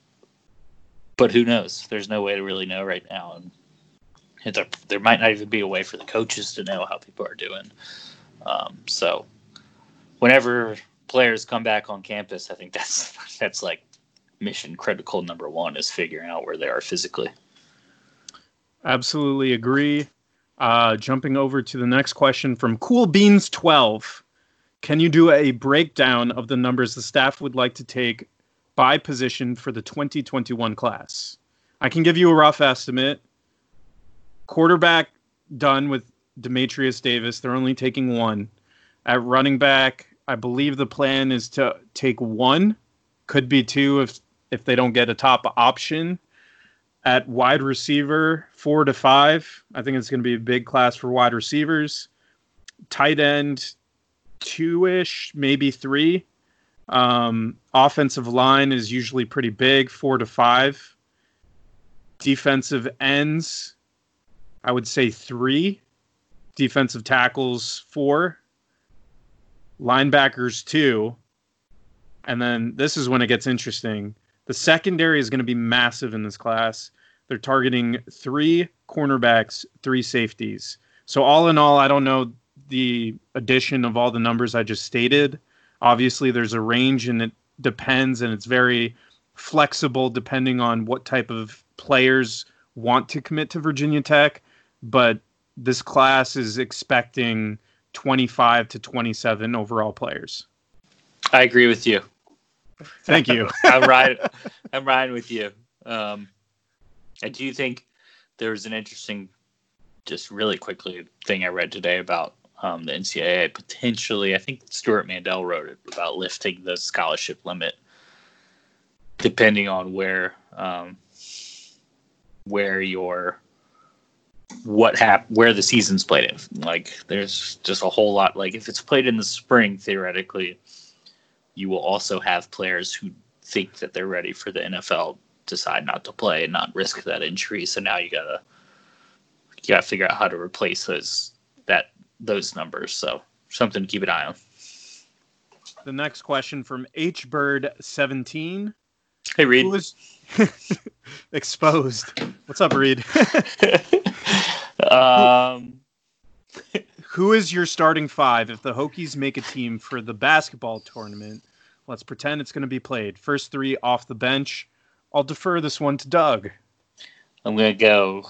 but who knows? There's no way to really know right now, and there, there might not even be a way for the coaches to know how people are doing. Um, so whenever players come back on campus, I think that's [LAUGHS] that's like mission critical number one is figuring out where they are physically. Absolutely agree. Uh, jumping over to the next question from Cool Beans 12. Can you do a breakdown of the numbers the staff would like to take by position for the 2021 class? I can give you a rough estimate. Quarterback done with Demetrius Davis. They're only taking one. At running back, I believe the plan is to take one, could be two if if they don't get a top option. At wide receiver, four to five. I think it's going to be a big class for wide receivers. Tight end, two ish, maybe three. Um, offensive line is usually pretty big, four to five. Defensive ends, I would say three. Defensive tackles, four. Linebackers, two. And then this is when it gets interesting. The secondary is going to be massive in this class. They're targeting three cornerbacks, three safeties. So, all in all, I don't know the addition of all the numbers I just stated. Obviously, there's a range and it depends, and it's very flexible depending on what type of players want to commit to Virginia Tech. But this class is expecting 25 to 27 overall players. I agree with you. Thank you. [LAUGHS] I'm riding. I'm riding with you. Um, I do you think there was an interesting, just really quickly thing I read today about um, the NCAA potentially. I think Stewart Mandel wrote it about lifting the scholarship limit, depending on where um, where your what hap- where the season's played in. Like there's just a whole lot. Like if it's played in the spring, theoretically, you will also have players who think that they're ready for the NFL decide not to play and not risk that injury. So now you gotta you gotta figure out how to replace those that those numbers. So something to keep an eye on. The next question from H Bird seventeen. Hey Reed. Who is [LAUGHS] exposed? What's up, Reed? [LAUGHS] um Who is your starting five if the Hokies make a team for the basketball tournament? Let's pretend it's going to be played. First three off the bench. I'll defer this one to Doug. I'm gonna go.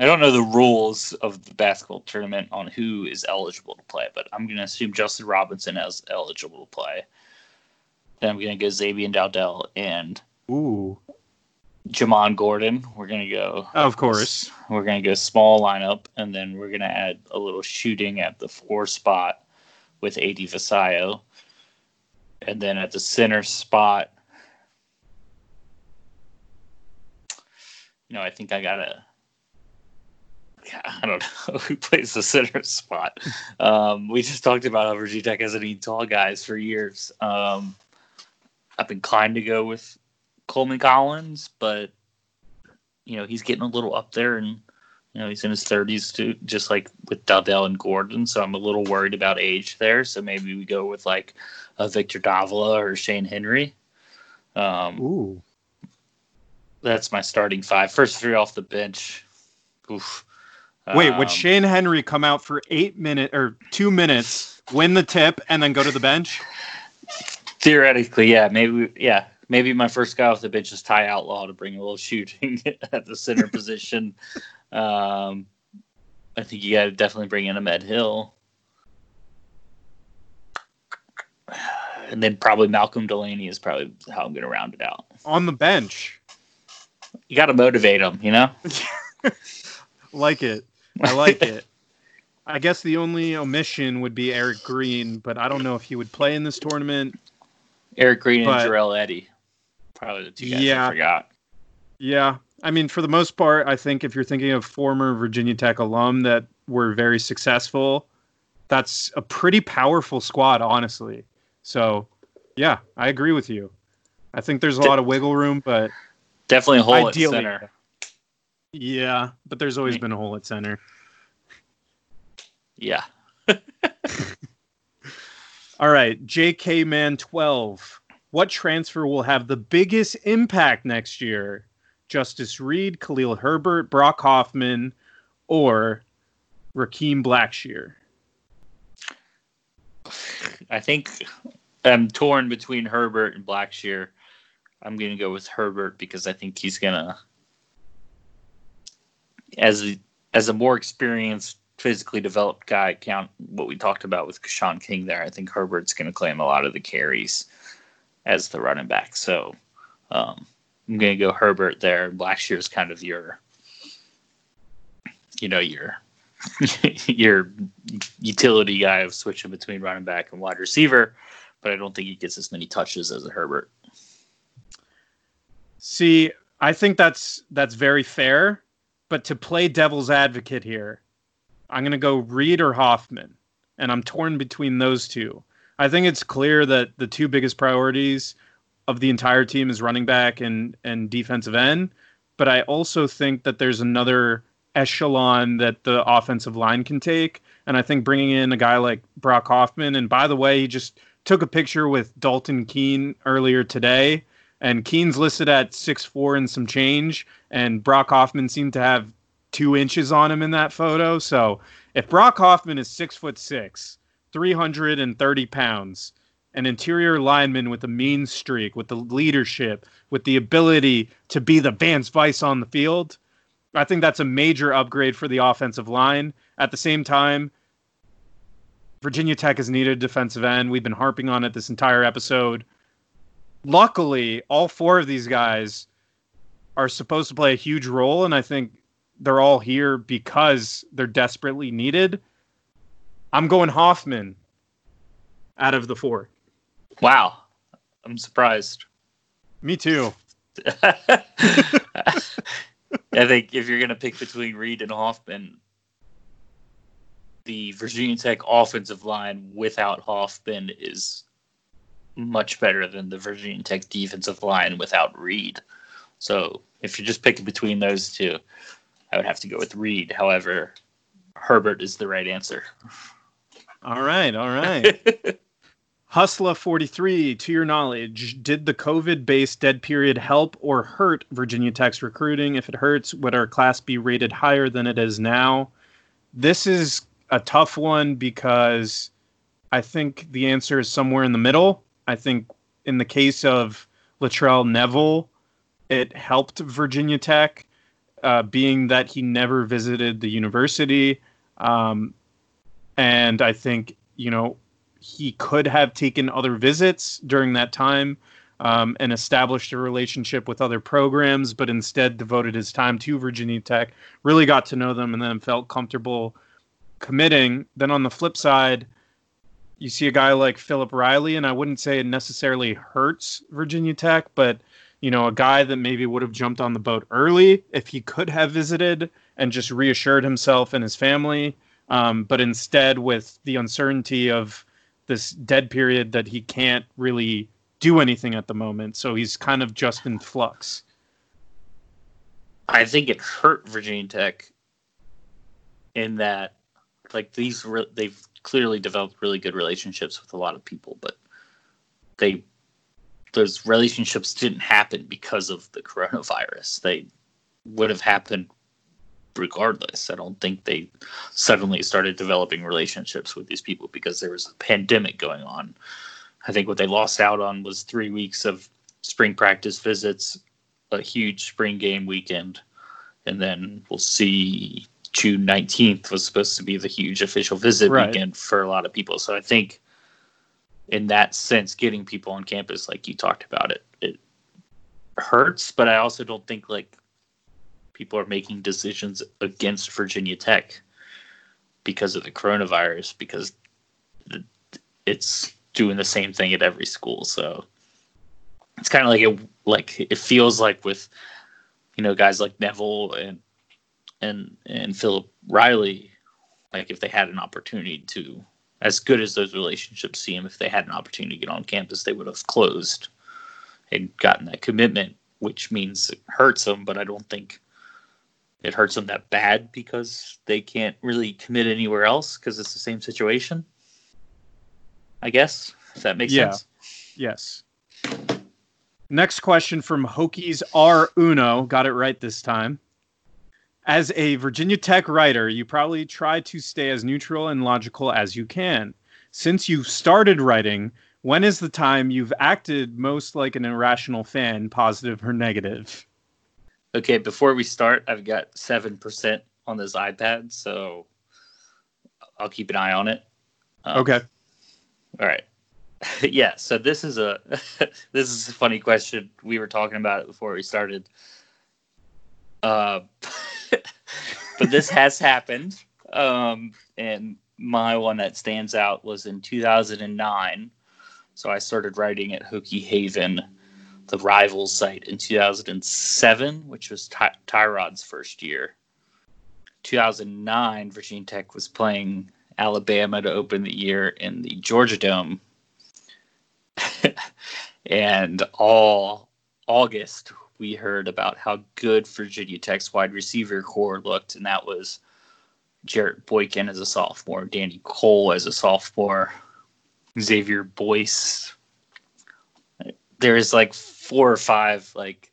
I don't know the rules of the basketball tournament on who is eligible to play, but I'm gonna assume Justin Robinson is eligible to play. Then I'm gonna go Zabian Dowdell and Ooh, Jamon Gordon. We're gonna go. of course. We're gonna go small lineup, and then we're gonna add a little shooting at the four spot with AD Vassallo, and then at the center spot. You know, I think I gotta. I don't know [LAUGHS] who plays the center spot. Um, we just talked about how Virginia Tech hasn't need tall guys for years. Um, I've been inclined to go with Coleman Collins, but you know he's getting a little up there, and you know he's in his thirties too, just like with Dowdell and Gordon. So I'm a little worried about age there. So maybe we go with like a Victor Davila or Shane Henry. Um, Ooh. that's my starting five. First three off the bench. Oof. Wait, Um, would Shane Henry come out for eight minutes or two minutes, win the tip, and then go to the bench? [LAUGHS] Theoretically, yeah, maybe, yeah, maybe my first guy off the bench is Ty Outlaw to bring a little shooting [LAUGHS] at the center [LAUGHS] position. Um, I think you got to definitely bring in Ahmed Hill, and then probably Malcolm Delaney is probably how I'm going to round it out. On the bench. You got to motivate him, you know. [LAUGHS] Like it. I like it. I guess the only omission would be Erick Green, but I don't know if he would play in this tournament. Erick Green But- and Jarell Eddie, probably the two guys Yeah. I forgot. Yeah. I mean, for the most part, I think if you're thinking of former Virginia Tech alum that were very successful, that's a pretty powerful squad, honestly. So, yeah, I agree with you. I think there's a lot of wiggle room, but Definitely a hole at ideally, center. yeah, but there's always been a hole at center. Yeah. [LAUGHS] All right, JK Man 12. What transfer will have the biggest impact next year? Justus Reed, Khalil Herbert, Brock Hoffman, or Raheem Blackshear? I think I'm torn between Herbert and Blackshear. I'm going to go with Herbert because I think he's going to, as a, as a more experienced, physically developed guy, count what we talked about with Sean King there. I think Herbert's going to claim a lot of the carries as the running back. So um, I'm going to go Herbert there. Blackshear's kind of your, you know, your [LAUGHS] your utility guy of switching between running back and wide receiver, but I don't think he gets as many touches as a Herbert. See, I think that's that's very fair, but to play devil's advocate here, I'm going to go Reed or Hoffman, and I'm torn between those two. I think it's clear that the two biggest priorities of the entire team is running back and and defensive end, but I also think that there's another echelon that the offensive line can take, and I think bringing in a guy like Brock Hoffman, and by the way, he just took a picture with Dalton Keene earlier today and Keene's listed at six four and some change, and Brock Hoffman seemed to have two inches on him in that photo. So if Brock Hoffman is six foot six, three hundred and thirty pounds, an interior lineman with a mean streak, with the leadership, with the ability to be the Vance Vice on the field, I think that's a major upgrade for the offensive line. At the same time, Virginia Tech has needed a defensive end. We've been harping on it this entire episode luckily, all four of these guys are supposed to play a huge role, and I think they're all here because they're desperately needed. I'm going Hoffman out of the four. Wow, I'm surprised. Me too. [LAUGHS] I think if you're going to pick between Reed and Hoffman, the Virginia Tech offensive line without Hoffman is much better than the Virginia Tech defensive line without Reed. So if you're just picking between those two, I would have to go with Reed. However, Herbert is the right answer. All right, all right. [LAUGHS] Hustla 43, to your knowledge, did the COVID based dead period help or hurt Virginia Tech's recruiting? If it hurts, would our class be rated higher than it is now? This is a tough one because I think the answer is somewhere in the middle. I think in the case of Latrell Neville, it helped Virginia Tech, uh, being that he never visited the university. Um, and I think, you know, he could have taken other visits during that time um, and established a relationship with other programs, but instead devoted his time to Virginia Tech, really got to know them, and then felt comfortable committing. Then on the flip side, you see a guy like Philip Riley, and I wouldn't say it necessarily hurts Virginia Tech, but you know, a guy that maybe would have jumped on the boat early if he could have visited and just reassured himself and his family. Um, but instead, with the uncertainty of this dead period that he can't really do anything at the moment. So he's kind of just in flux. I think it hurt Virginia Tech in that, like these, re- they've clearly developed really good relationships with a lot of people, but they those relationships didn't happen because of the coronavirus. They would have happened regardless. I don't think they suddenly started developing relationships with these people because there was a pandemic going on. I think what they lost out on was three weeks of spring practice visits, a huge spring game weekend, and then we'll see June 19th was supposed to be the huge official visit Right. weekend for a lot of people. So I think in that sense, getting people on campus, like you talked about it, it hurts, but I also don't think like people are making decisions against Virginia Tech because of the coronavirus because it's doing the same thing at every school. So it's kind of like it like it feels like with you know guys like Neville and and and Philip Riley, like if they had an opportunity to as good as those relationships seem, if they had an opportunity to get on campus, they would have closed and gotten that commitment, which means it hurts them. But I don't think it hurts them that bad because they can't really commit anywhere else because it's the same situation. I guess if that makes Yeah. sense. Yes. Next question from Hokies R Uno. Got it right this time. As a Virginia Tech writer, you probably try to stay as neutral and logical as you can. Since you started writing, when is the time you've acted most like an irrational fan, positive or negative? Okay, before we start, I've got seven percent on this iPad, so I'll keep an eye on it. Um, Okay. All right. [LAUGHS] yeah. So this is a [LAUGHS] this is a funny question. We were talking about it before we started. Uh, [LAUGHS] but this has happened. Um, and my one that stands out was in 2009. So I started writing at Hokie Haven, the rivals site, in 2007, which was Ty- Tyrod's first year. 2009, Virginia Tech was playing Alabama to open the year in the Georgia Dome. [LAUGHS] and all August, we heard about how good Virginia Tech's wide receiver core looked, and that was Jarrett Boykin as a sophomore, Danny Coale as a sophomore, Xavier Boyce. There is like four or five like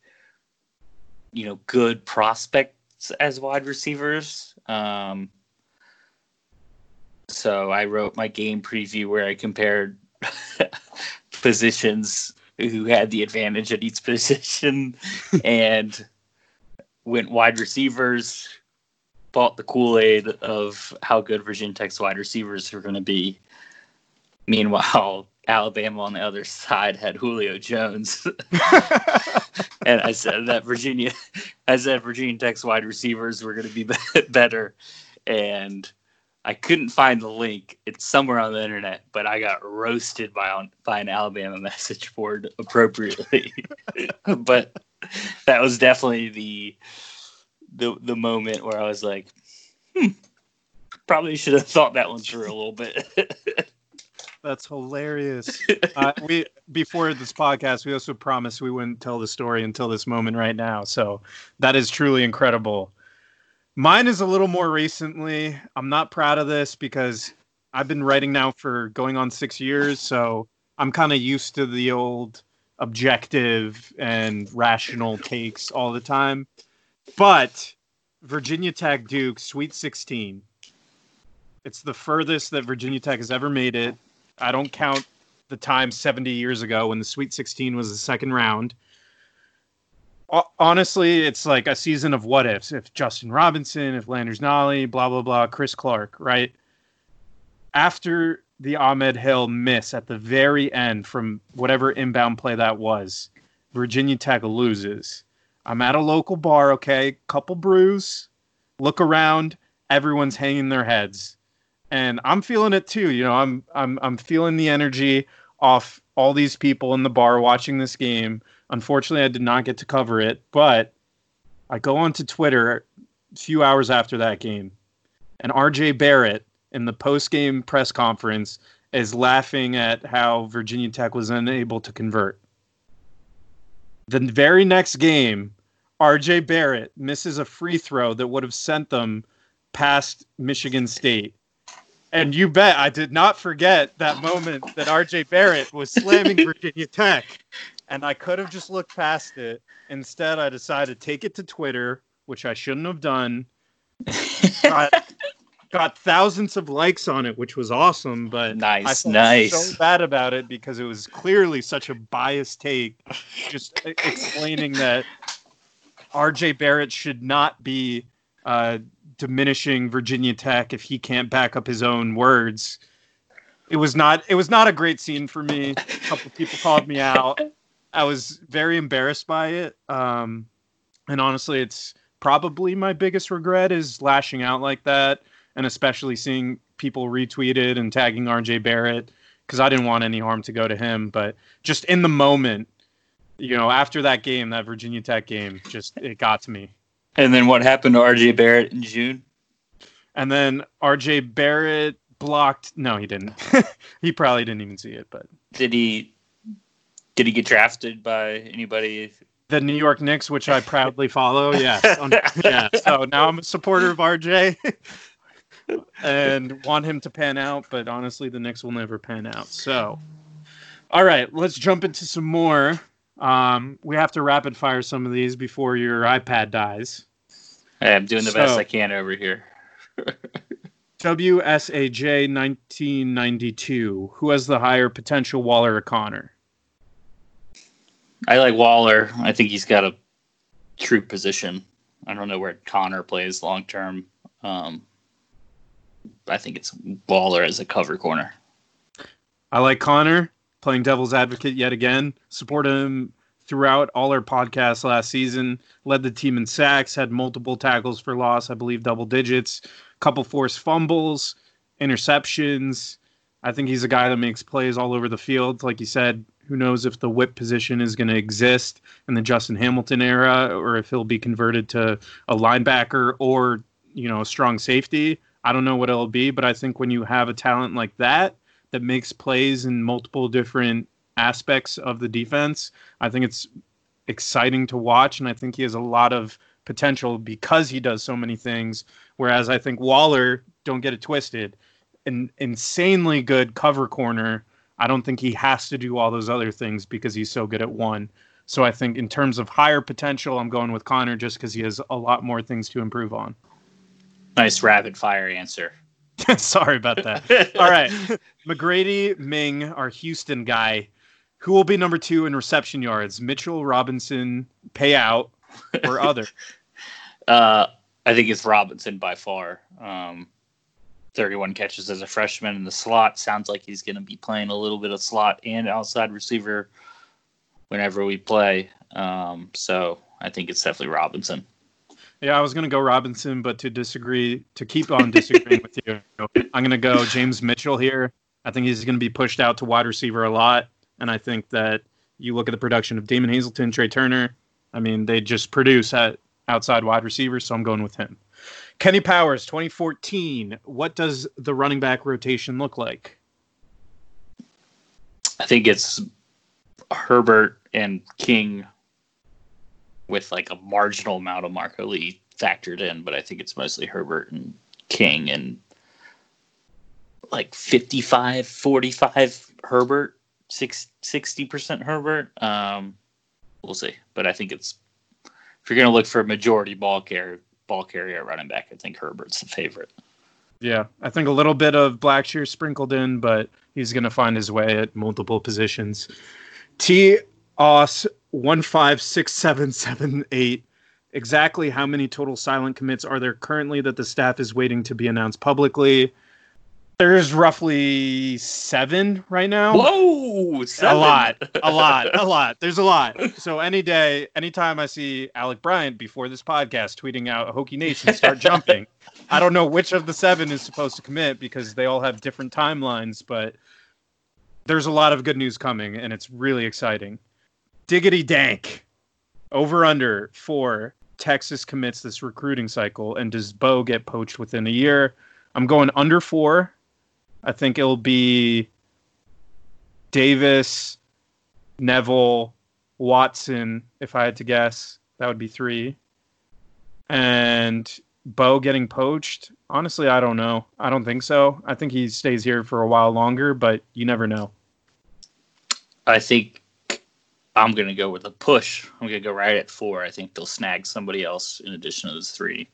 you know good prospects as wide receivers. Um, so I wrote my game preview where I compared [LAUGHS] positions who had the advantage at each [LAUGHS] position and went wide receivers, bought the Kool Aid of how good Virginia Tech's wide receivers are going to be. Meanwhile, Alabama on the other side had Julio Jones, [LAUGHS] and I said that Virginia, I said Virginia Tech's wide receivers were going to be better, and I couldn't find the link. It's somewhere on the internet, but I got roasted by on, by an Alabama [LAUGHS] message board appropriately. [LAUGHS] but that was definitely the the the moment where I was like, hmm, probably should have thought that one through a little bit. That's hilarious. [LAUGHS] Uh, we before this podcast, we also promised we wouldn't tell the story until this moment right now. So that is truly incredible. Mine is a little more recently. I'm not proud of this because I've been writing now for going on six years, so I'm kind of used to the old objective and rational takes all the time. But Virginia Tech Duke Sweet 16. It's the furthest that Virginia Tech has ever made it. I don't count the time 70 years ago when the Sweet 16 was the second round honestly, it's like a season of what ifs. If Justin Robinson, if Landers Nolley, blah blah blah, Chris Clark, right? After the Ahmed Hill miss at the very end from whatever inbound play that was, Virginia Tech loses. I'm at a local bar, okay, couple brews, look around, everyone's hanging their heads. And I'm feeling it too, you know, I'm I'm I'm feeling the energy off all these people in the bar watching this game Unfortunately, I did not get to cover it, but I go onto Twitter a few hours after that game, and RJ Barrett in the post game press conference is laughing at how Virginia Tech was unable to convert. The very next game, RJ Barrett misses a free throw that would have sent them past Michigan State. And you bet I did not forget that moment that RJ Barrett was slamming [LAUGHS] Virginia Tech and I could have just looked past it. Instead, I decided to take it to Twitter, which I shouldn't have done. got, [LAUGHS] got thousands of likes on it, which was awesome. But nice, I felt nice. So bad about it because it was clearly such a biased take, just explaining that R.J. Barrett should not be uh, diminishing Virginia Tech if he can't back up his own words. It was not. It was not a great scene for me. A couple people called me out. I was very embarrassed by it. Um, and honestly, it's probably my biggest regret is lashing out like that, and especially seeing people retweeted and tagging RJ Barrett because I didn't want any harm to go to him. But just in the moment, you know, after that game, that Virginia Tech game, just it got to me. And then what happened to RJ Barrett in June? And then RJ Barrett blocked. No, he didn't. [LAUGHS] he probably didn't even see it. But did he? Did he get drafted by anybody? The New York Knicks, which I proudly follow. [LAUGHS] Yeah, yeah. So now I'm a supporter of RJ, [LAUGHS] and want him to pan out. But honestly, the Knicks will never pan out. So, all right, let's jump into some more. Um, we have to rapid fire some of these before your iPad dies. Hey, I'm doing the so, best I can over here. [LAUGHS] WSAJ 1992. Who has the higher potential, Waller or Conner? I like Waller. I think he's got a true position. I don't know where Conner plays long term. Um, I think it's Waller as a cover corner. I like Conner playing devil's advocate yet again. Support him throughout all our podcasts last season. Led the team in sacks, had multiple tackles for loss, I believe double digits, couple forced fumbles, interceptions. I think he's a guy that makes plays all over the field. Like you said, who knows if the whip position is going to exist in the Justin Hamilton era or if he'll be converted to a linebacker or, you know, a strong safety. I don't know what it'll be, but I think when you have a talent like that that makes plays in multiple different aspects of the defense, I think it's exciting to watch and I think he has a lot of potential because he does so many things whereas I think Waller, don't get it twisted, an insanely good cover corner I don't think he has to do all those other things because he's so good at one. So I think in terms of higher potential, I'm going with Conner just because he has a lot more things to improve on. Nice rapid fire answer. [LAUGHS] Sorry about that. all right. McGrady Ming, our Houston guy, who will be number two in reception yards? Mitchell Robinson, payout, or other? [LAUGHS] uh, I think it's Robinson by far. Um, 31 catches as a freshman in the slot. Sounds like he's going to be playing a little bit of slot and outside receiver whenever we play. Um, so I think it's definitely Robinson. Yeah, I was going to go Robinson, but to disagree, to keep on disagreeing with you, I'm going to go James Mitchell here. I think he's going to be pushed out to wide receiver a lot. And I think that you look at the production of Damon Hazelton, Tre Turner. I mean, they just produce at outside wide receivers, so I'm going with him. Kenny Powers, 2014. What does the running back rotation look like? I think it's Herbert and King with like a marginal amount of Marco Lee factored in, but I think it's mostly Herbert and King and like 55 45 Herbert, 60% Herbert. Um, we'll see, but I think it's if you're going to look for a majority ball carrier, ball carrier running back, I think Herbert's the favorite. Yeah, I think a little bit of Blackshear sprinkled in, but he's going to find his way at multiple positions. T. Os one five six seven seven eight. Exactly how many total silent commits are there currently that the staff is waiting to be announced publicly? There's roughly seven right now. Whoa, seven. A lot, a [LAUGHS] lot, a lot. There's a lot. So any day, anytime I see Alec Bryant before this podcast tweeting out Hokie Nation, start [LAUGHS] jumping. I don't know which of the seven is supposed to commit because they all have different timelines, but there's a lot of good news coming and it's really exciting. Diggity dank. Over under for Texas commits this recruiting cycle and does Bo get poached within a year? I'm going under four. I think it'll be Davis, Neville, Watson, if I had to guess. That would be three. And Bo getting poached? Honestly, I don't know. I don't think so. I think he stays here for a while longer, but you never know. I think I'm going to go with a push. I'm going to go right at four. I think they'll snag somebody else in addition to those three.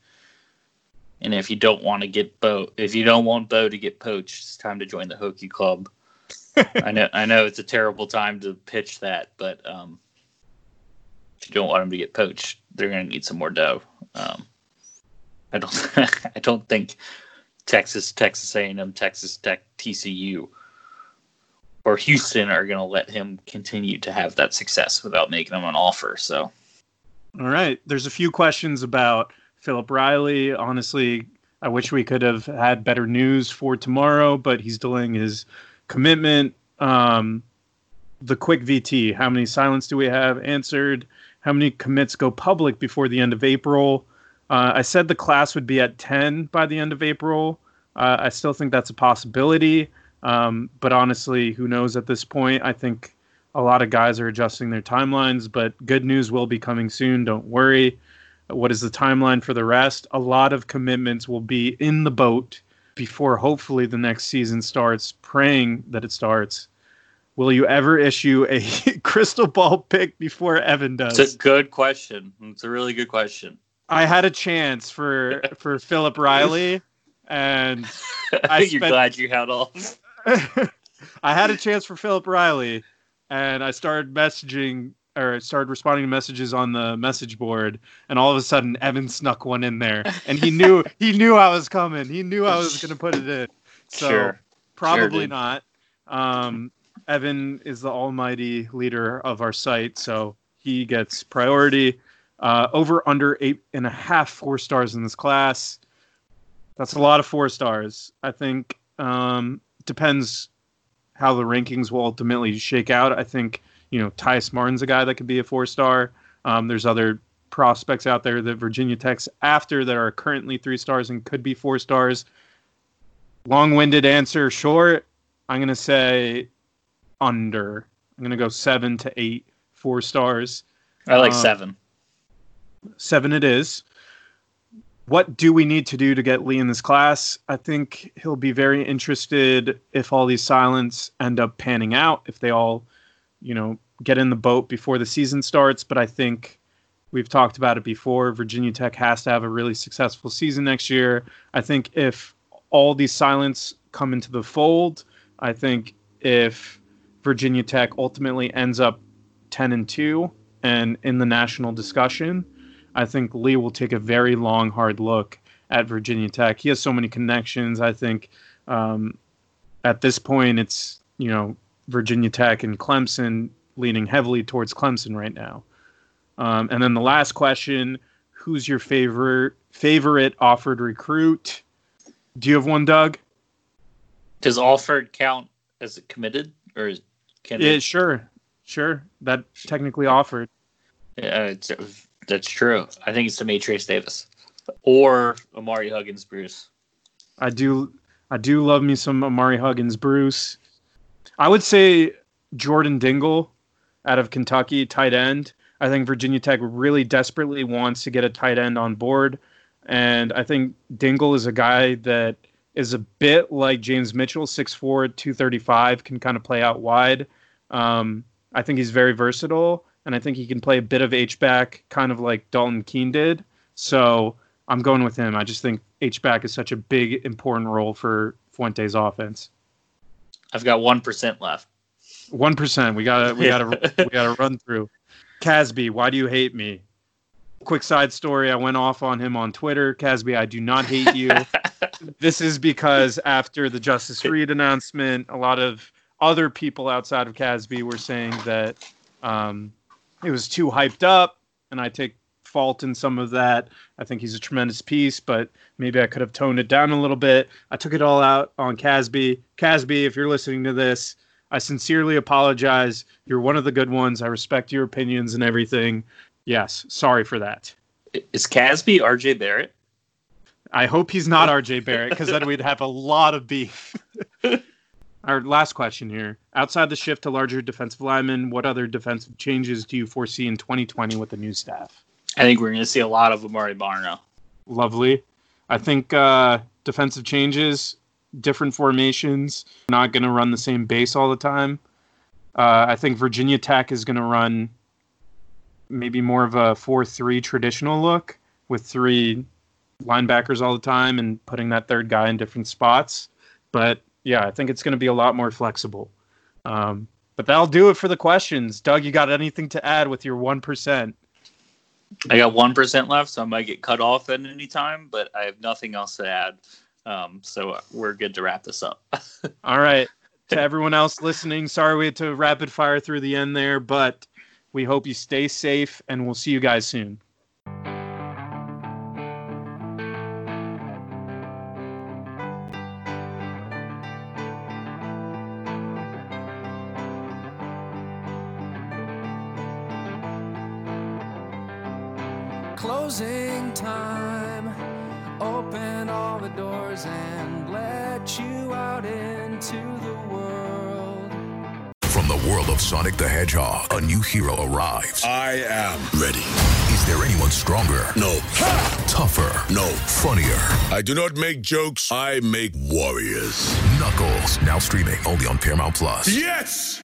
And if you don't want to get Bo, if you don't want Bo to get poached, it's time to join the Hokie Club. [LAUGHS] I know, I know, it's a terrible time to pitch that, but um, if you don't want him to get poached, they're going to need some more dough. Um, I don't, [LAUGHS] I don't think Texas, Texas A&M, Texas Tech, TCU, or Houston are going to let him continue to have that success without making him an offer. So, all right, there's a few questions about Philip Riley. Honestly, I wish we could have had better news for tomorrow, but he's delaying his commitment. Um, the quick VT, how many silence do we have? Answered. How many commits go public before the end of April? Uh, I said the class would be at 10 by the end of April. Uh, I still think that's a possibility. Um, but honestly, who knows at this point? I think a lot of guys are adjusting their timelines, but good news will be coming soon. Don't worry. What is the timeline for the rest? A lot of commitments will be in the boat before hopefully the next season starts, praying that it starts. Will you ever issue a [LAUGHS] crystal ball pick before Evan does? It's a good question. It's a really good question. I had a chance for for Philip Riley, [LAUGHS] and I think you're glad you had off. [LAUGHS] I had a chance for Philip Riley, and I started messaging or started responding to messages on the message board, and all of a sudden Evan snuck one in there, and he knew [LAUGHS] he knew I was coming. He knew I was going to put it in. So Sure. probably Sure, not. Um, Evan is the almighty leader of our site, so he gets priority. Uh, over under eight and a half four stars in this class. That's a lot of four stars. I think um, depends how the rankings will ultimately shake out. I think you know Tyus Martin's a guy that could be a four star. Um, there's other prospects out there that Virginia Tech's after that are currently three stars and could be four stars. Long-winded answer, short. I'm gonna say under. I'm gonna go seven to eight, four stars. I like Uh, seven. Seven it is. What do we need to do to get Lee in this class? I think he'll be very interested if all these silents end up panning out, if they all, you know, get in the boat before the season starts. But I think we've talked about it before. Virginia Tech has to have a really successful season next year. I think if all these silents come into the fold, I think if Virginia Tech ultimately ends up 10 and 2 and in the national discussion, I think Lee will take a very long, hard look at Virginia Tech. He has so many connections. I think um, at this point, it's you know Virginia Tech and Clemson leaning heavily towards Clemson right now. Um, and then the last question: Who's your favorite favorite offered recruit? Do you have one, Doug? Does Alford count as a committed, or is, can Yeah, it? sure, sure. That technically offered. Yeah, it's, that's true. I think it's Demetrius Davis or Amari Huggins Bruce. I do I do love me some Amari Huggins Bruce. I would say Jordan Dingle out of Kentucky, tight end. I think Virginia Tech really desperately wants to get a tight end on board. And I think Dingle is a guy that is a bit like James Mitchell, 6'4, 235, can kind of play out wide. Um, I think he's very versatile, and I think he can play a bit of H-back, kind of like Dalton Keene did. So I'm going with him. I just think H-back is such a big, important role for Fuente's offense. I've got one percent left. One percent. We gotta, we gotta, [LAUGHS] we gotta run through. Casby, why do you hate me? Quick side story: I went off on him on Twitter. Casby, I do not hate you. [LAUGHS] this is because after the Justus Reed announcement, a lot of other people outside of Casby were saying that um, it was too hyped up, and I take fault in some of that. I think he's a tremendous piece, but maybe I could have toned it down a little bit. I took it all out on Casby. Casby, if you're listening to this, I sincerely apologize. You're one of the good ones. I respect your opinions and everything. Yes, sorry for that. Is Casby RJ Barrett? I hope he's not RJ Barrett because then [LAUGHS] we'd have a lot of beef. [LAUGHS] Our last question here. Outside the shift to larger defensive linemen, what other defensive changes do you foresee in 2020 with the new staff? I think we're going to see a lot of Amare Barno. Lovely. I think uh, defensive changes, different formations, not going to run the same base all the time. Uh, I think Virginia Tech is going to run maybe more of a 4 3 traditional look with three linebackers all the time and putting that third guy in different spots. But yeah, I think it's going to be a lot more flexible. Um, but that'll do it for the questions. Doug, you got anything to add with your 1%? I got one percent left, so I might get cut off at any time, but I have nothing else to add. Um, so we're good to wrap this up. [LAUGHS] All right. to everyone else listening, sorry we had to rapid fire through the end there, but we hope you stay safe and we'll see you guys soon. The and let you out into the world. From the world of Sonic the Hedgehog, a new hero arrives. I am ready. Is there anyone stronger? No. Tougher? No. Funnier? I do not make jokes, I make warriors. Knuckles, now streaming only on Paramount Plus. Yes!